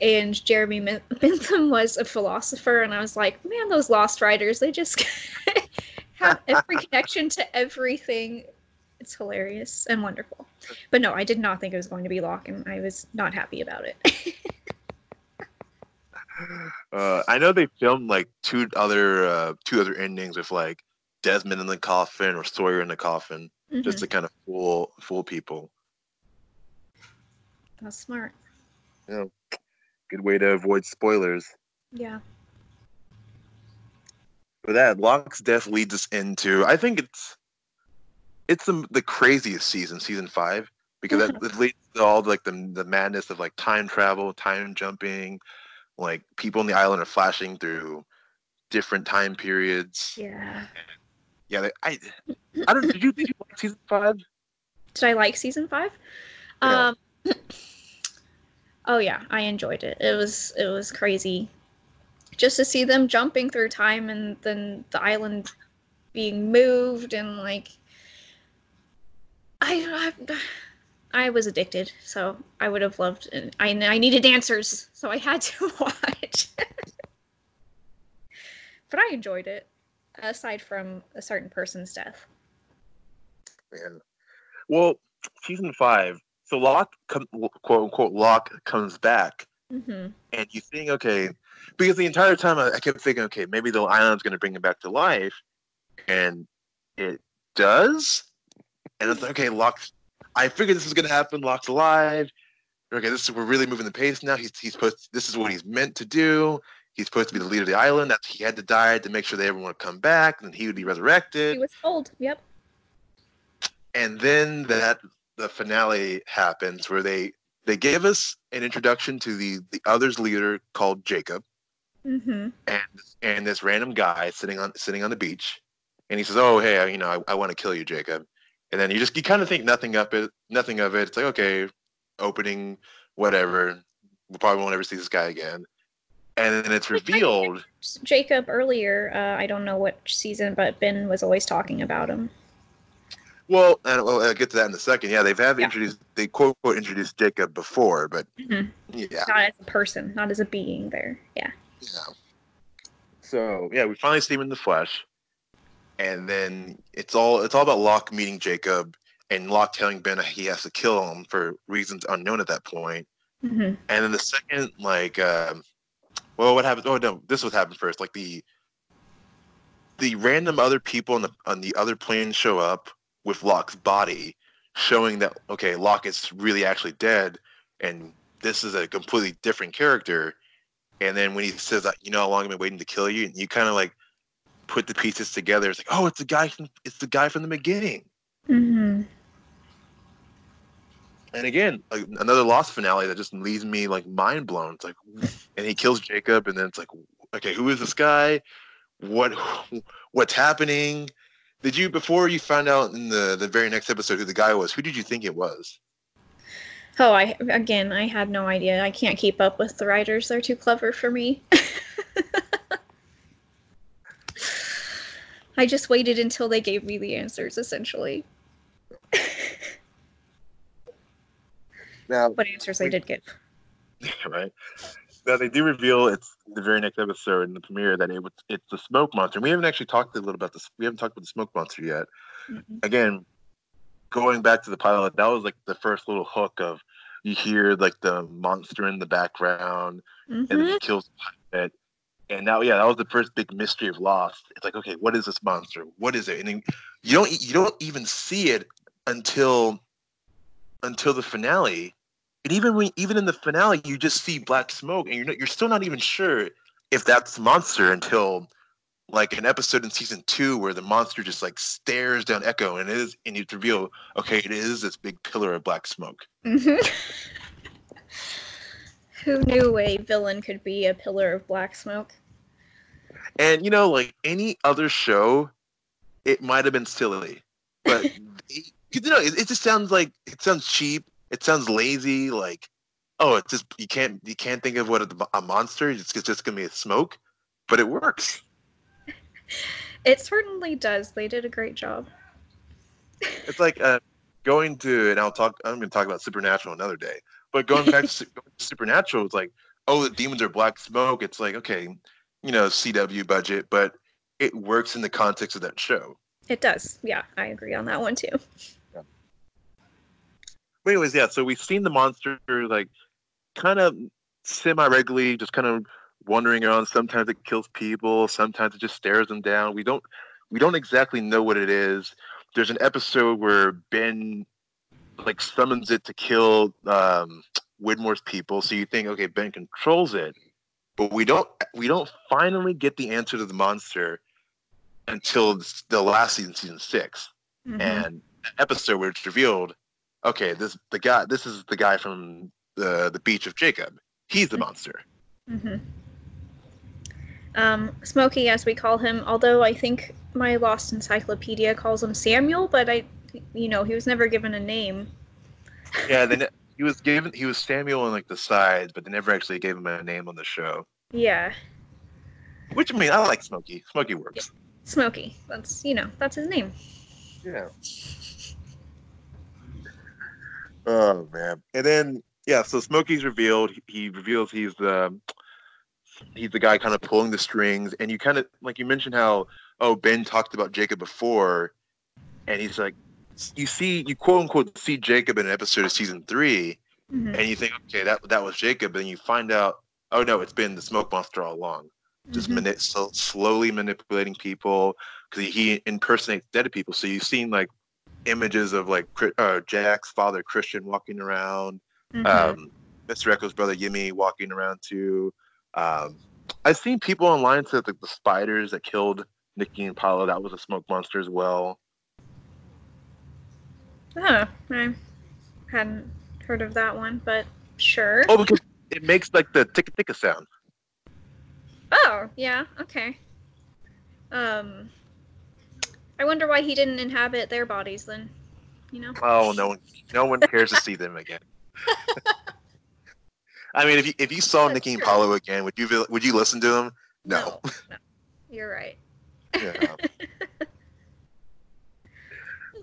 and Jeremy Bentham was a philosopher, and I was like, man, those Lost Riders, they just have every connection to everything. It's hilarious and wonderful. But no, I did not think it was going to be Locke, and I was not happy about it. uh, I know they filmed like two other uh, two other endings with like Desmond in the coffin or Sawyer in the coffin, mm-hmm. just to kind of fool fool people. That's smart. Yeah good way to avoid spoilers. Yeah. But that Locke's death leads us into I think it's it's the, the craziest season, season five, because that it leads to all like the the madness of like time travel, time jumping, like people on the island are flashing through different time periods. Yeah. Yeah, I I don't did you did you like season five? Did I like season five? Yeah. Um Oh yeah, I enjoyed it. It was it was crazy. Just to see them jumping through time and then the island being moved and like I I, I was addicted, so I would have loved I I needed answers, so I had to watch. but I enjoyed it aside from a certain person's death. Man. Well, season 5 so Locke, quote unquote, Locke comes back, mm-hmm. and you think, okay, because the entire time I, I kept thinking, okay, maybe the island's going to bring him back to life, and it does, and it's like, okay, Locke. I figured this was going to happen. Locke's alive. Okay, this is, we're really moving the pace now. He's he's supposed. This is what he's meant to do. He's supposed to be the leader of the island. That he had to die to make sure that everyone would come back, and he would be resurrected. He was told. Yep. And then that the finale happens where they they give us an introduction to the the other's leader called Jacob, mm-hmm. and and this random guy sitting on sitting on the beach, and he says, "Oh, hey, you know, I, I want to kill you, Jacob." And then you just you kind of think nothing of it, nothing of it. It's like okay, opening, whatever. We probably won't ever see this guy again. And then it's revealed. Jacob earlier, uh, I don't know which season, but Ben was always talking about him. Well, and well, I'll get to that in a second. Yeah, they've have yeah. introduced they quote quote introduced Jacob before, but mm-hmm. yeah, not as a person, not as a being. There, yeah. Yeah. So yeah, we finally see him in the flesh, and then it's all it's all about Locke meeting Jacob and Locke telling Ben he has to kill him for reasons unknown at that point. Mm-hmm. And then the second, like, um, well, what happened? Oh no, this was happened first. Like the the random other people on the on the other plane show up with Locke's body, showing that okay, Locke is really actually dead, and this is a completely different character. And then when he says you know how long I've been waiting to kill you, and you kind of like put the pieces together. It's like, oh, it's the guy from it's the guy from the beginning. Mm-hmm. And again, like, another lost finale that just leaves me like mind blown. It's like, and he kills Jacob, and then it's like, okay, who is this guy? What what's happening? Did you before you found out in the the very next episode who the guy was? Who did you think it was? Oh, I again, I had no idea. I can't keep up with the writers; they're too clever for me. I just waited until they gave me the answers, essentially. now, what answers I did give? Right. Now they do reveal it's the very next episode in the premiere that it was it's the smoke monster. We haven't actually talked a little about this. We haven't talked about the smoke monster yet. Mm-hmm. Again, going back to the pilot, that was like the first little hook of you hear like the monster in the background, Mhm. and then he kills it. And now, yeah, that was the first big mystery of Lost. It's like, okay, what is this monster? What is it? And then you don't you don't even see it until until the finale. And even when even in the finale, you just see black smoke, and you're not, you're still not even sure if that's the monster until like an episode in season two where the monster just like stares down Eko, and it is and you reveal, okay, it is this big pillar of black smoke. Mhm. Who knew a villain could be a pillar of black smoke? And you know, like any other show, it might have been silly, but it, you know, it, it just sounds like it sounds cheap. It sounds lazy. Like, oh, it's just you can't you can't think of what a, a monster. It's, it's just gonna be a smoke, but it works. It certainly does. They did a great job. It's like uh, going to, and I'll talk. I'm gonna talk about Supernatural another day. But going back to, Supernatural, it's like, oh, the demons are black smoke. It's like, okay, you know, CW budget, but it works in the context of that show. It does. Yeah, I agree on that one too. But anyways, yeah. So we've seen the monster like kind of semi regularly, just kind of wandering around. Sometimes it kills people. Sometimes it just stares them down. We don't we don't exactly know what it is. There's an episode where Ben like summons it to kill um, Widmore's people. So you think, okay, Ben controls it, but we don't we don't finally get the answer to the monster until the last season, season 6 Mhm. and episode where it's revealed, okay, this the guy, this is the guy from the the beach of Jacob. He's the monster. hmm Um, Smokey, as we call him, although I think my Lost Encyclopedia calls him Samuel, but I, you know, he was never given a name. Yeah, then he was given he was Samuel on like the sides, but they never actually gave him a name on the show. Yeah, Which I mean, I like Smokey. Smokey works. Smokey. That's you know, that's his name. Yeah. Oh man, and then yeah, so Smokey's revealed. He, he reveals he's the he's the guy kind of pulling the strings, and you kind of like you mentioned how oh Ben talked about Jacob before, and he's like you see you quote unquote see Jacob in an episode of season three, Mhm. and you think okay that that was Jacob, and you find out oh no it's been the smoke monster all along, just Mhm. mani- so slowly manipulating people because he impersonates dead people. So you've seen like images of like uh, Jack's father Christian walking around, Mhm. um, Mr. Eko's brother Yemi walking around too. Um, I've seen people online say that the spiders that killed Nikki and Paulo that was a smoke monster as well. Oh, I hadn't heard of that one, but sure. Oh, because it makes like the ticka ticka sound. Oh, yeah, okay. Um, I wonder why he didn't inhabit their bodies then. You know? Oh, no one, no one cares to see them again. I mean, if you if you saw That's Nikki and Paulo again, would you would you listen to them? No. no. You're right. Yeah.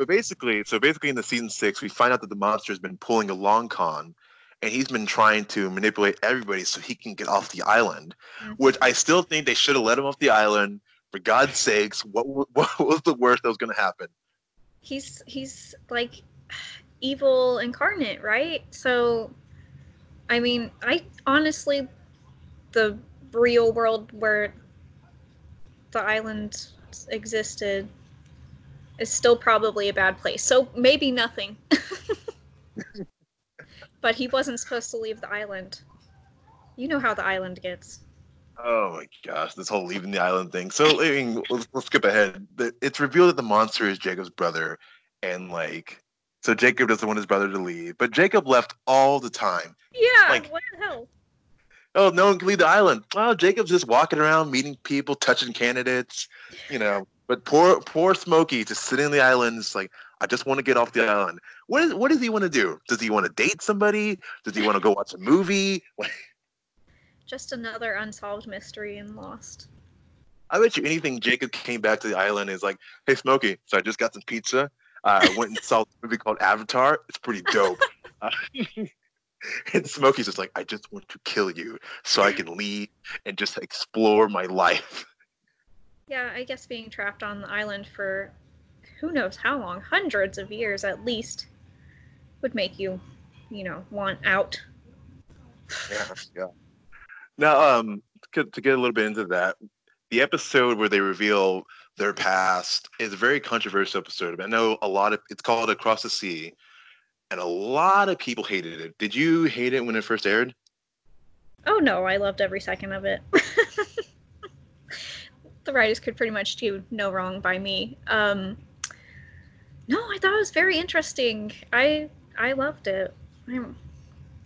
but basically, so basically in the season six, we find out that the monster has been pulling a long con, and he's been trying to manipulate everybody so he can get off the island. Mm-hmm. Which I still think they should have let him off the island. For God's sakes, what what was the worst that was going to happen? he's he's like evil incarnate, right? So I mean, I honestly the real world where the island existed is still probably a bad place. So maybe nothing. but he wasn't supposed to leave the island. You know how the island gets. Oh my gosh, this whole leaving the island thing. So I mean, let's, let's skip ahead. It's revealed that the monster is Jacob's brother, and like, so Jacob doesn't want his brother to leave, but Jacob left all the time. Yeah, Like- what the hell? Oh, no one can leave the island. Oh, Jacob's just walking around, meeting people, touching candidates, you know. But poor, poor Smokey just sitting on the island. It's like, I just want to get off the island. What is, what does he want to do? Does he want to date somebody? Does he want to go watch a movie? Just another unsolved mystery in Lost. I bet you anything. Jacob came back to the island and is like, "Hey, Smokey, so I just got some pizza. I went and saw a movie called Avatar. It's pretty dope." Uh, and Smokey's just like, "I just want to kill you so I can leave and just explore my life." Yeah, I guess being trapped on the island for who knows how long, hundreds of years at least, would make you you know, want out. Yeah, yeah. Now, um, to, to get a little bit into that, the episode where they reveal their past is a very controversial episode. I know a lot of it's called Across the Sea, and a lot of people hated it. Did you hate it when it first aired? Oh no, I loved every second of it. the writers could pretty much do no wrong by me. Um, no, I thought it was very interesting. I I loved it. And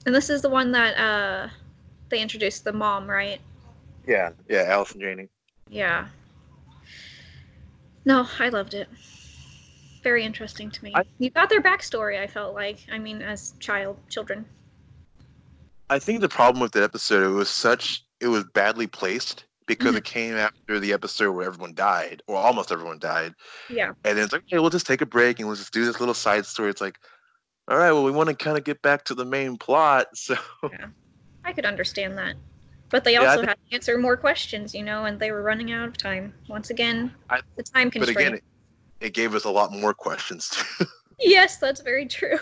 this is the one that uh, they introduced the mom, right? Yeah, yeah, Allison Janney. Yeah. No, I loved it. Very interesting to me. I- you got their backstory. I felt like. I mean, as child children. I think the problem with the episode it was such it was badly placed because mm-hmm. it came after the episode where everyone died or almost everyone died, Yeah. and then it's like, okay, we'll just take a break and let's just do this little side story. It's like, all right, well, we want to kind of get back to the main plot, so I could understand that. But they Yeah, I also had to answer more questions, you know, and they were running out of time. Once again, I- the time constraint. but again, it, it gave us a lot more questions too. yes, that's very true.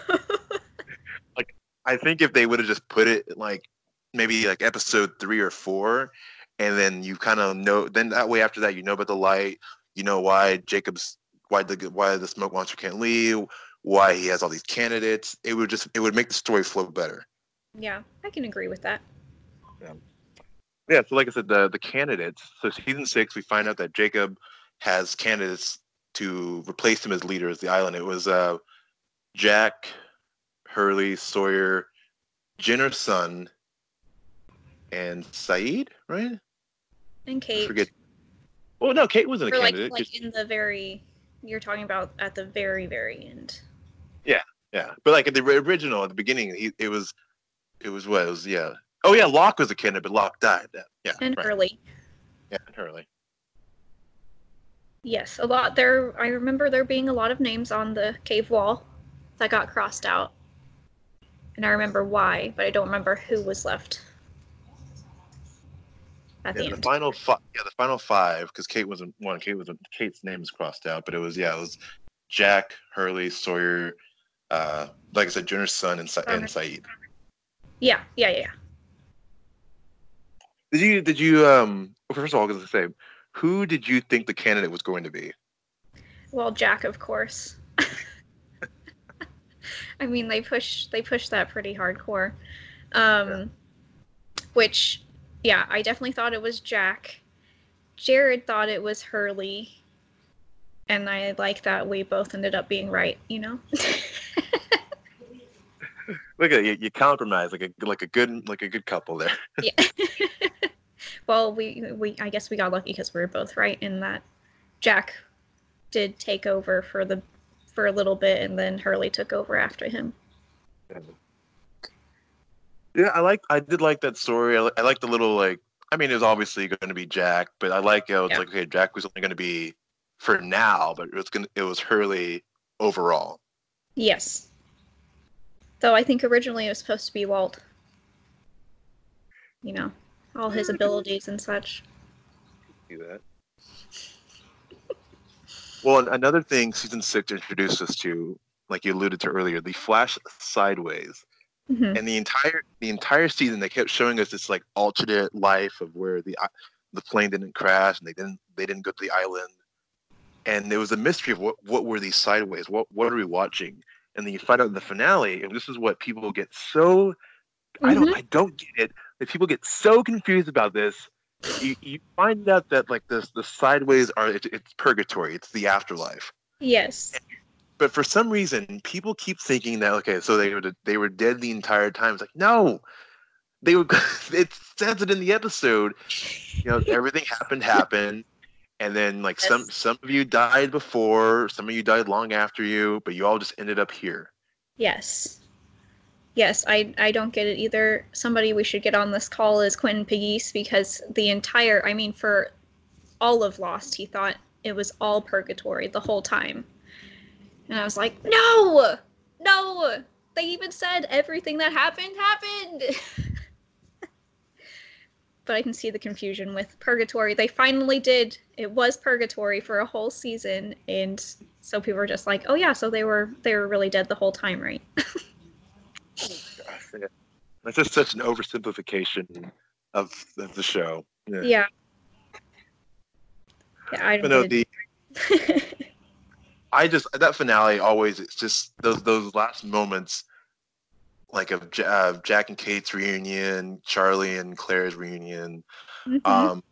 Like, I think if they would have just put it like maybe like episode three or four, and then you kind of know, then that way after that you know about the light, you know why Jacob's why the why the smoke monster can't leave, why he has all these candidates. It would just it would make the story flow better. yeah, I can agree with that. Yeah, Yeah, so like I said, the the candidates. So season six, we find out that Jacob has candidates to replace him as leader of the island. It was uh, Jack, Hurley, Sawyer, Jin or Sun, and Sayid, right? And I Kate, forget. Well, no, Kate wasn't a like, candidate. like 'cause- in the very, you're talking about at the very, very end. yeah, yeah, but like at the original, at the beginning, he it was, it was what it was. Yeah. Oh yeah, Locke was a candidate, but Locke died. Yeah, yeah, And right. early. Yeah, and Hurley. Yes, a lot there. I remember there being a lot of names on the cave wall that got crossed out. And I remember why, but I don't remember who was left at the Yeah, the end. final five. Yeah, the final five because Kate wasn't one. Kate was Kate's name is crossed out, but it was yeah, it was Jack, Hurley, Sawyer, uh, like I said, Jin or Sun and, Sa- and Sayid. Yeah, yeah, yeah. yeah. Did you did you um? First of all, I was gonna say, who did you think the candidate was going to be? Well, Jack, of course. I mean, they push they push that pretty hardcore. Um, which, yeah, I definitely thought it was Jack. Jared thought it was Hurley, and I like that we both ended up being right. You know. Look at you, you compromise like a like a good like a good couple there. yeah. well, we we I guess we got lucky because we were both right in that Jack did take over for the for a little bit, and then Hurley took over after him. Yeah, I like I did like that story. I, I like the little like. I mean, it was obviously going to be Jack, but I like how it's Yeah. like okay, Jack was only going to be for now, but it was gonna it was Hurley overall. Yes. Though I think originally it was supposed to be Walt. You know, all his mm. abilities and such. see that. Well, an- another thing season six introduced us to, like you alluded to earlier, the flash sideways, Mhm. and the entire the entire season they kept showing us this like alternate life of where the the plane didn't crash and they didn't they didn't go to the island, and there was a mystery of what what were these sideways? What what are we watching? And then you find out in the finale, and this is what people get so. I don't. I don't get it. That people get so confused about this you, you find out that like this the sideways are it, it's purgatory it's the afterlife Yes. But for some reason people keep thinking that okay so they were they were dead the entire time it's like no they were it says it in the episode you know everything happened happened and then like some Yes. some of you died before some of you died long after you but you all just ended up here Yes. Yes, I I don't get it either. Somebody we should get on this call is Quentin Pigis because the entire I mean for all of Lost he thought it was all purgatory the whole time. And I was like, "No! No! They even said everything that happened happened." but I can see the confusion with purgatory. They finally did. It was purgatory for a whole season and so people were just like, "Oh yeah, so they were they were really dead the whole time, right?" That's just such an oversimplification of, of the show. Yeah. Yeah, yeah I don't know the. I just that finale always it's just those those last moments, like of uh, Jack and Kate's reunion, Charlie and Claire's reunion. Mm-hmm. Um,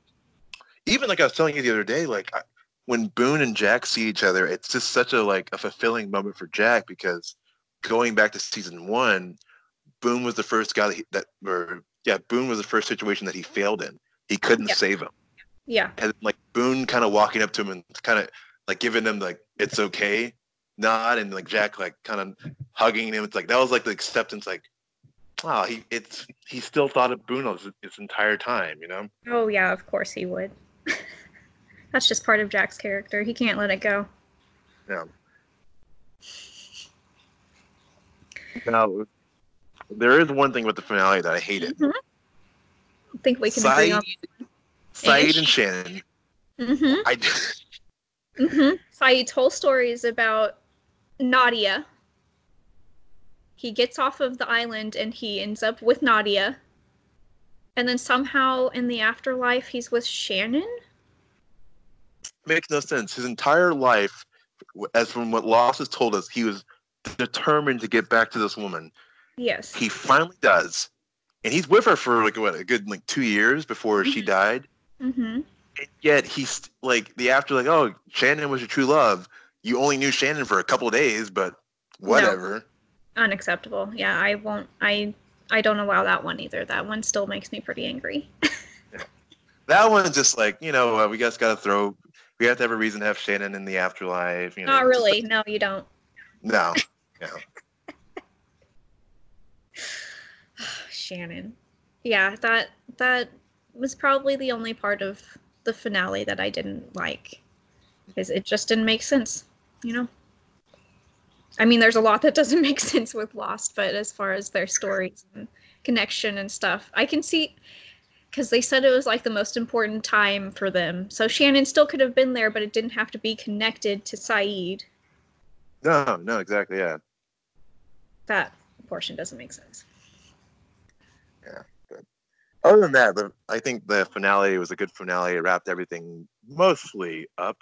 even like I was telling you the other day, like I, when Boone and Jack see each other, it's just such a like a fulfilling moment for Jack because going back to season one, Boone was the first guy that, he, that or yeah, Boone was the first situation that he failed in. He couldn't yeah. save him. Yeah. And like Boone kind of walking up to him and kind of like giving him like it's okay nod and like Jack like kind of hugging him. It's like that was like the acceptance like wow, he it's he still thought of Bruno his, his entire time, you know? Oh yeah, of course he would. That's just part of Jack's character. He can't let it go. Yeah. Now, there is one thing with the finale that I hated. Mm-hmm. I think we can Sayid, agree on. Sayid and Shannon. Mm-hmm. I. mm-hmm. Sayid's told stories about Nadia. He gets off of the island and he ends up with Nadia. And then somehow in the afterlife, he's with Shannon makes no sense. His entire life, as from what Lost has told us, he was determined to get back to this woman. Yes. He finally does, and he's with her for like what a good like two years before mm-hmm. she died. Mm-hmm. And yet he's like the after like oh Shannon was your true love. You only knew Shannon for a couple days, but whatever. No. Unacceptable. Yeah, I won't. I I don't allow that one either. That one still makes me pretty angry. That one's just like you know uh, we just got to throw we have to have a reason to have Shannon in the afterlife. You know, Not really. no, you don't. No. No. Shannon. Yeah, that that was probably the only part of the finale that I didn't like. Because it just didn't make sense, you know? I mean, there's a lot that doesn't make sense with Lost, but as far as their stories and connection and stuff, I can see because they said it was like the most important time for them. So Shannon still could have been there, but it didn't have to be connected to Sayid. No, no, exactly, yeah. That portion doesn't make sense. Other than that, the, I think the finale was a good finale. It wrapped everything mostly up,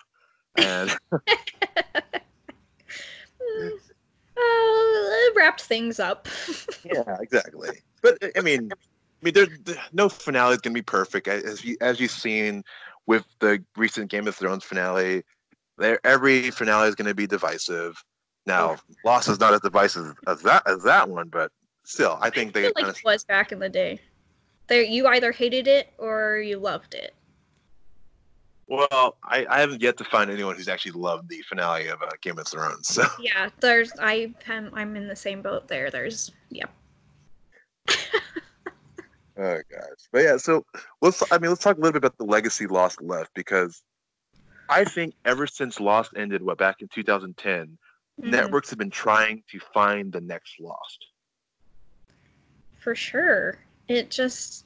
and uh, it wrapped things up. yeah, exactly. But I mean, I mean, there's no finale is gonna be perfect, as you as you've seen with the recent Game of Thrones finale. There, every finale is gonna be divisive. Now. Lost is not as divisive as that as that one, but still, I think I they like it was back in the day. There, you either hated it or you loved it. Well, I, I haven't yet to find anyone who's actually loved the finale of uh, Game of Thrones. So yeah, there's I am I'm in the same boat there. There's yeah. Oh gosh, but yeah. So let's. I mean, let's talk a little bit about the legacy Lost left because I think ever since Lost ended, what back in 2010, mm-hmm. networks have been trying to find the next Lost. For sure, it just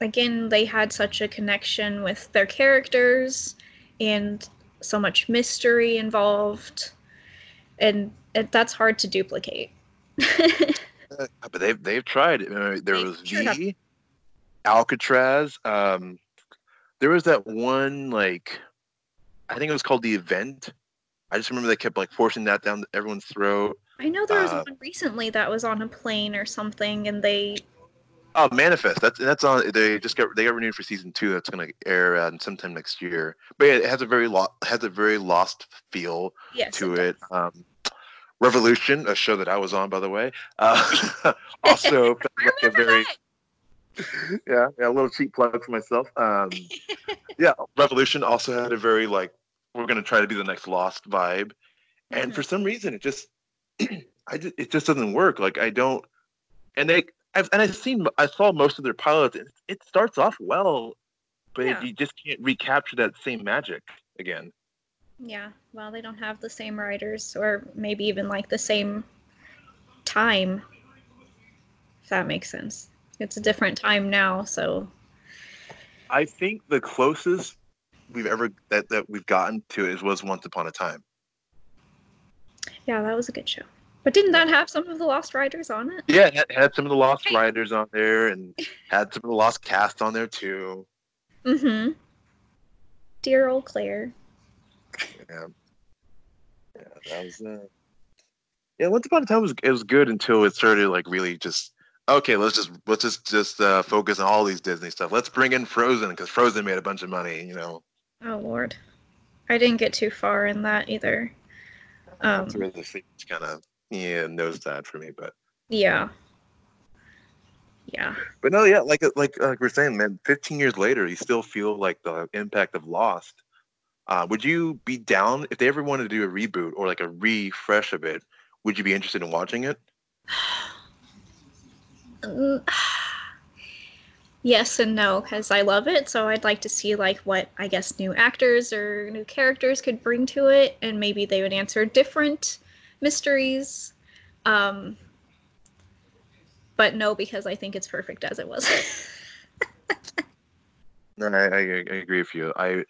again they had such a connection with their characters and so much mystery involved, and it, that's hard to duplicate. Uh, but they've they've tried. There was V, Alcatraz. Um, there was that one like, I think it was called the event. I just remember they kept like forcing that down everyone's throat. I know there was uh, one recently that was on a plane or something, and they. Oh, Manifest. That's that's on. They just got they got renewed for season two. That's going to air uh, sometime next year. But yeah, it has a very lo- has a very lost feel yes, to it. it. Um, Revolution, a show that I was on, by the way, uh, also like a very yeah, yeah, a little cheap plug for myself. Um, yeah, Revolution also had a very like we're gonna try to be the next Lost vibe, and mm-hmm. for some reason it just I just, it just doesn't work. Like I don't, and they I've, and I've seen I saw most of their pilots. And it starts off well, but yeah. you just can't recapture that same magic again. Yeah, well, they don't have the same writers, or maybe even like the same time. If that makes sense. It's a different time now, so. I think the closest we've ever that, that we've gotten to is was Once Upon a Time. Yeah, that was a good show. But didn't that have some of the Lost Riders on it? Yeah, it had, had some of the Lost Riders on there, and had some of the Lost cast on there too. Mm-hmm. Dear old Claire. Yeah, yeah, that was. Uh... Yeah, Once Upon a Time was it was good until it started like really just okay. Let's just let's just just uh, focus on all these Disney stuff. Let's bring in Frozen because Frozen made a bunch of money. You know. Oh Lord, I didn't get too far in that either. Um, That's where the things kind of yeah knows that for me, but yeah, yeah. but no, yeah, like like like we're saying, man. Fifteen years later, you still feel like the impact of Lost. Uh, would you be down if they ever wanted to do a reboot or like a refresh of it? Would you be interested in watching it? Yes and no because i love it so i'd like to see like what i guess new actors or new characters could bring to it and maybe they would answer different mysteries um but no because i think it's perfect as it was No, I, I, I agree with you. I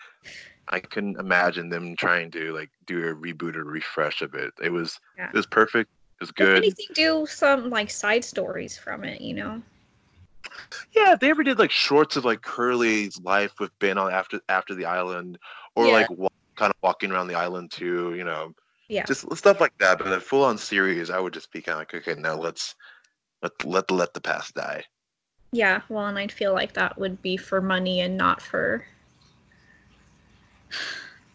I couldn't imagine them trying to like do a reboot or refresh of it. It was Yeah. it was perfect. It was if good. anything do some like side stories from it you know Yeah, if they ever did like shorts of like Hurley's life with Ben on after after the island, or Yeah. like wa- kind of walking around the island too, you know, yeah just stuff like that. But a full on series, I would just be kind of like, okay, now let's let let let the past die. yeah well and i'd feel like that would be for money and not for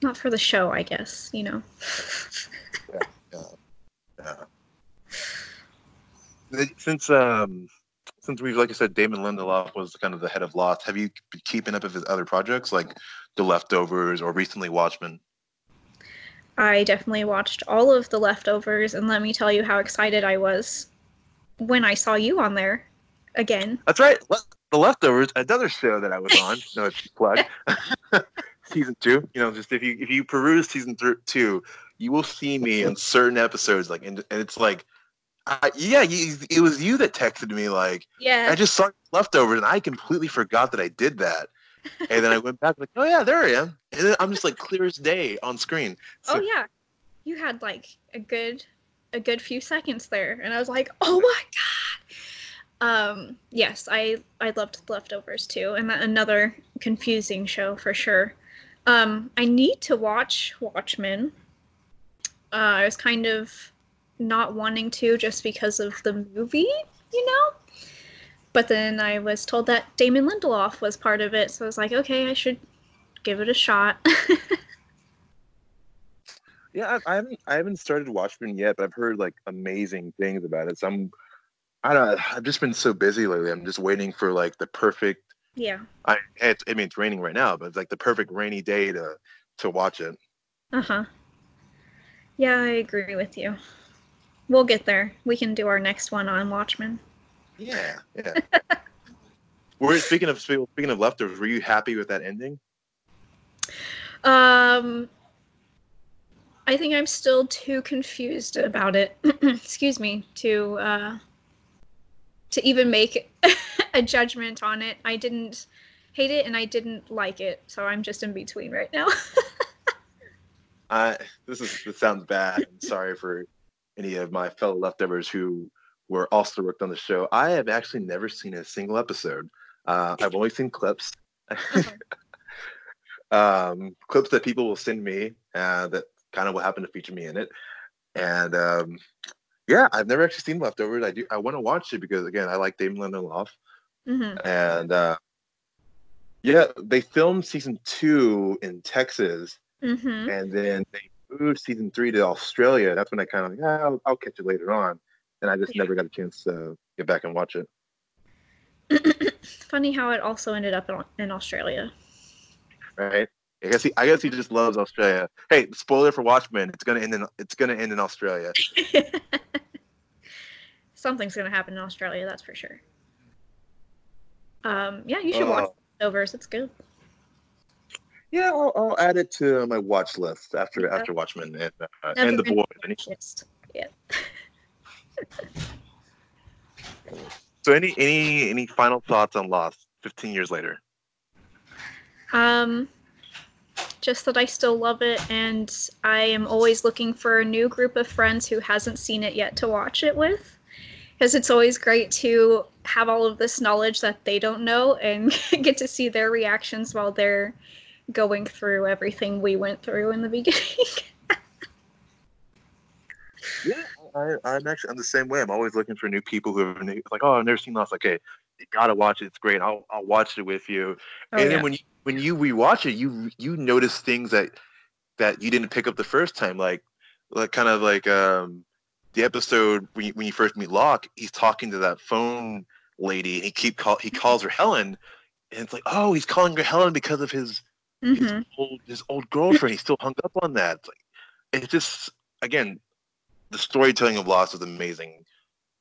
not for the show i guess you know Yeah. Th- Since um since we've like I said, Damon Lindelof was kind of the head of Lost. Have you been keeping up with his other projects like The Leftovers or recently Watchmen? I definitely watched all of the leftovers, and let me tell you how excited I was when I saw you on there again. That's right. The Leftovers, another show that I was on. no, it's plug. season two. You know, just if you if you peruse season th- two, you will see me in certain episodes. Like, and, and it's like, I, yeah, you, it was you that texted me like, Yeah. I just saw Leftovers, and I completely forgot that I did that. And then I went back like, oh yeah, there I am. And then I'm just like clear as day on screen. So, oh yeah. You had like a good a good few seconds there, and I was like, oh my god. Um, yes, I I loved leftovers too, and that another confusing show for sure. Um, I need to watch Watchmen. Uh, I was kind of not wanting to just because of the movie, you know. But then I was told that Damon Lindelof was part of it, so I was like, okay, I should give it a shot. Yeah, I, I haven't I haven't started Watchmen yet, but I've heard like amazing things about it. So I'm I don't know, I've just been so busy lately. I'm just waiting for like the perfect yeah. I it's, I mean it's raining right now, but it's like the perfect rainy day to to watch it. Uh huh. Yeah, I agree with you. We'll get there. We can do our next one on Watchmen. Yeah, yeah. We're speaking of speaking of leftovers. Were you happy with that ending? Um, I think I'm still too confused about it. Excuse me to uh, to even make a judgment on it. I didn't hate it and I didn't like it, so I'm just in between right now. I this is this sounds bad. I'm sorry for any of my fellow leftovers who were also worked on the show. I have actually never seen a single episode. Uh, I've only seen clips. um, clips that people will send me uh, that kind of will happen to feature me in it. And um, yeah, I've never actually seen Leftovers. I do. I want to watch it because again, I like Damon Lindelof, hmm and uh, yeah, they filmed season two in Texas, hmm and then they moved season three to Australia. That's when I kind of like, ah, I'll, I'll catch it later on, and I just Yeah. never got a chance to get back and watch it. Funny how it also ended up in, Australia. Right? I guess he, I guess he just loves Australia. Hey, spoiler for Watchmen. It's gonna end in, it's gonna end in Australia. Something's gonna happen in Australia, that's for sure. Um, yeah, you should watch Oh. Overs. It's good. Yeah, I'll, I'll add it to my watch list after Yeah. after Watchmen and uh, and the boys. Yeah. so any any any final thoughts on Lost? Fifteen years later. Um, just that I still love it, and I am always looking for a new group of friends who hasn't seen it yet to watch it with. Because it's always great to have all of this knowledge that they don't know and get to see their reactions while they're going through everything we went through in the beginning. yeah, I, I'm actually I'm the same way. I'm always looking for new people who have like, oh, I've never seen Lost. Okay, you gotta watch it. It's great. I'll I'll watch it with you. Oh, and yeah. then when you when you rewatch it, you you notice things that that you didn't pick up the first time, like like kind of like um the episode when you, when you first meet Locke, he's talking to that phone lady, and he keep call he calls her Helen, and it's like, oh, he's calling her Helen because of his mm-hmm. his old his old girlfriend. He's still hung up on that. It's like it's just again, the storytelling of Lost is amazing.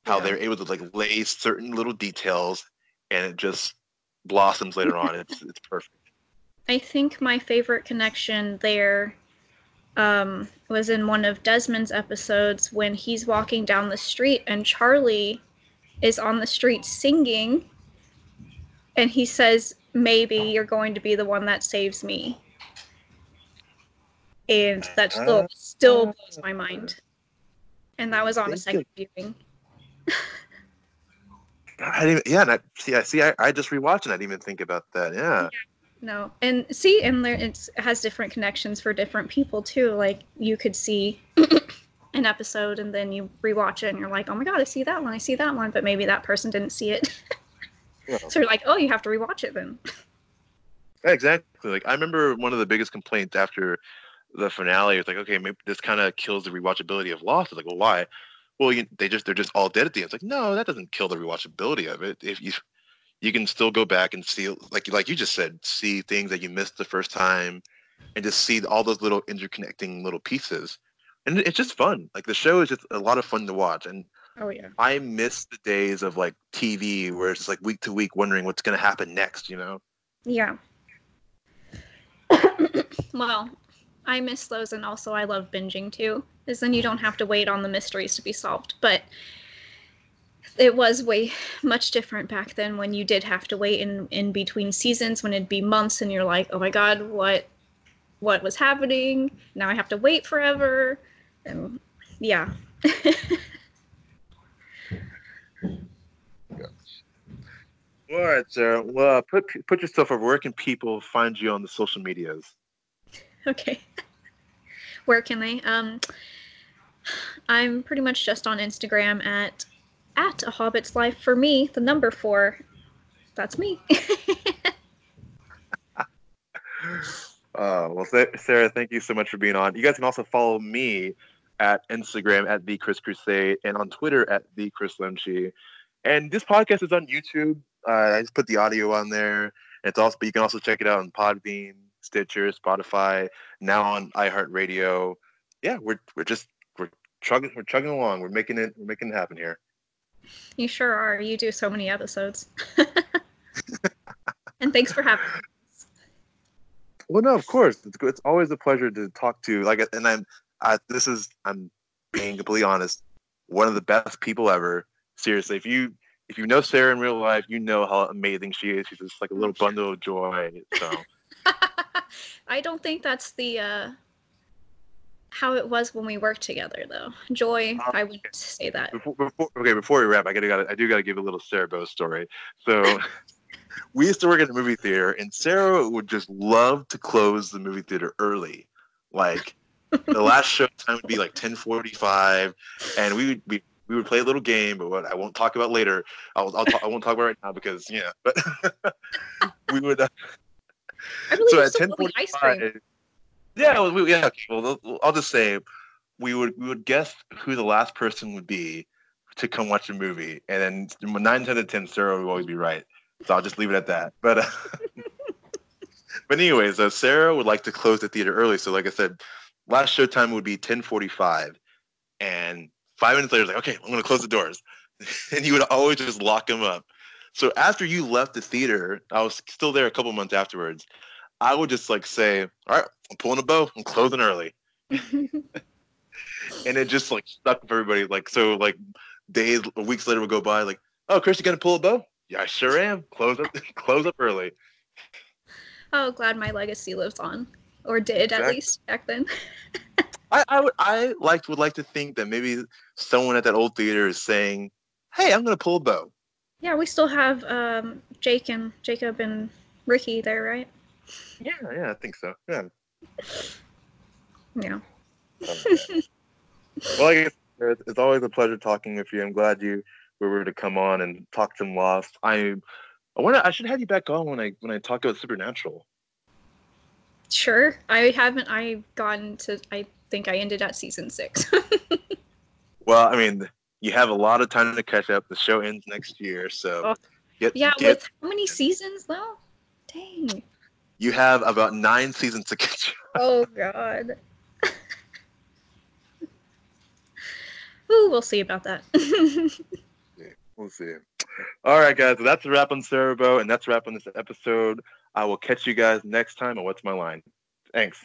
How yeah. they're able to like lay certain little details, and it just blossoms later on. It's it's perfect. I think my favorite connection there um, was in one of Desmond's episodes when he's walking down the street and Charlie is on the street singing, and he says, "Maybe you're going to be the one that saves me," and that still still blows my mind. And that was on a second viewing. I didn't. Yeah, and I see. I see. I, I just rewatched and I didn't even think about that. Yeah. yeah. No, and see, and there it has different connections for different people too. Like you could see an episode and then you rewatch it and you're like, oh my god, I see that one, I see that one, but maybe that person didn't see it. yeah. So you're like, oh, you have to rewatch it then. exactly. Like I remember one of the biggest complaints after the finale it's like, okay, maybe this kind of kills the rewatchability of Lost. It's like, well, why? Well, you, they just they're just all dead at the end. It's like, no, that doesn't kill the rewatchability of it. If you you can still go back and see like like you just said see things that you missed the first time and just see all those little interconnecting little pieces and it's just fun like the show is just a lot of fun to watch and oh yeah i miss the days of like tv where it's like week to week wondering what's going to happen next you know yeah well i miss those and also i love binging too is then you don't have to wait on the mysteries to be solved. But it was way much different back then when you did have to wait in in between seasons when it'd be months and you're like oh my god what what was happening? Now i have to wait forever. And yeah. All right sarah. Well uh, put put yourself over where can people find you on the social medias okay. Where can they? Um i'm pretty much just on instagram at at a hobbit's life for me the number four. That's me. Uh, well sarah thank you so much for being on. You guys can also follow me at instagram at the chris crusade and on twitter at the chris lemchi. And this podcast is on youtube. Uh, i just put the audio on there. It's also but you can also check it out on podbean stitcher spotify now on iheartradio yeah we're, we're just we're chugging we're chugging along we're making it we're making it happen here you sure are. You do so many episodes. and thanks for having me. Well, no, of course. It's, it's always a pleasure to talk to. Like, and I'm, I, this is, I'm being completely honest, one of the best people ever. Seriously, if you if you know Sarah in real life, you know how amazing she is. She's just like a little bundle of joy. So. I don't think that's the uh, how it was when we worked together, though. Joy, um, I would say that. Before, before, okay, before we wrap, I gotta, gotta I do gotta give a little Sarah Bow story. So. we used to work at a movie theater, and Sarah would just love to close the movie theater early. Like the last show time would be like ten forty five, and we would we, we would play a little game, but what I won't talk about later. I'll, I'll talk, I won't talk about right now because yeah. But we would. Uh, I so at ten forty five yeah, we, yeah. Well, I'll just say we would we would guess who the last person would be to come watch a movie, and then nine out of ten, Sarah would always be right. So I'll just leave it at that. But uh, but anyways, uh, Sarah would like to close the theater early. So like I said, last show time would be ten forty five, and five minutes later, like okay, I'm gonna close the doors, and you would always just lock them up. So after you left the theater, I was still there a couple months afterwards. I would just like say, all right, I'm pulling a bow. I'm closing early. and it just like stuck with everybody. Like so, like days, weeks later would go by. Like, oh, Chris, you gonna pull a bow? Yeah, I sure am. Close up, close up early. Oh, glad my legacy lives on. or did Exactly. at least back then. I, I would I like would like to think that maybe someone at that old theater is saying, "Hey, I'm gonna pull a bow." Yeah, we still have um, Jake and Jacob and Ricky there, right? Yeah, yeah, I think so. Yeah. Yeah. well, I guess it's always a pleasure talking with you. I'm glad you were able to come on and talk some Lost. I I want to. I should have you back on when I when I talk about Supernatural. Sure. I haven't. I've gotten to. I think I ended at season six. Well, I mean, you have a lot of time to catch up. The show ends next year, so Oh. get, yeah. get With how many seasons though? Dang. you have about nine seasons to catch up. Oh God. Ooh, we'll see about that. yeah, We'll see. All right, guys. So that's a wrap on Sarah Bow, and that's a wrap on this episode. I will catch you guys next time on What's My Line. Thanks.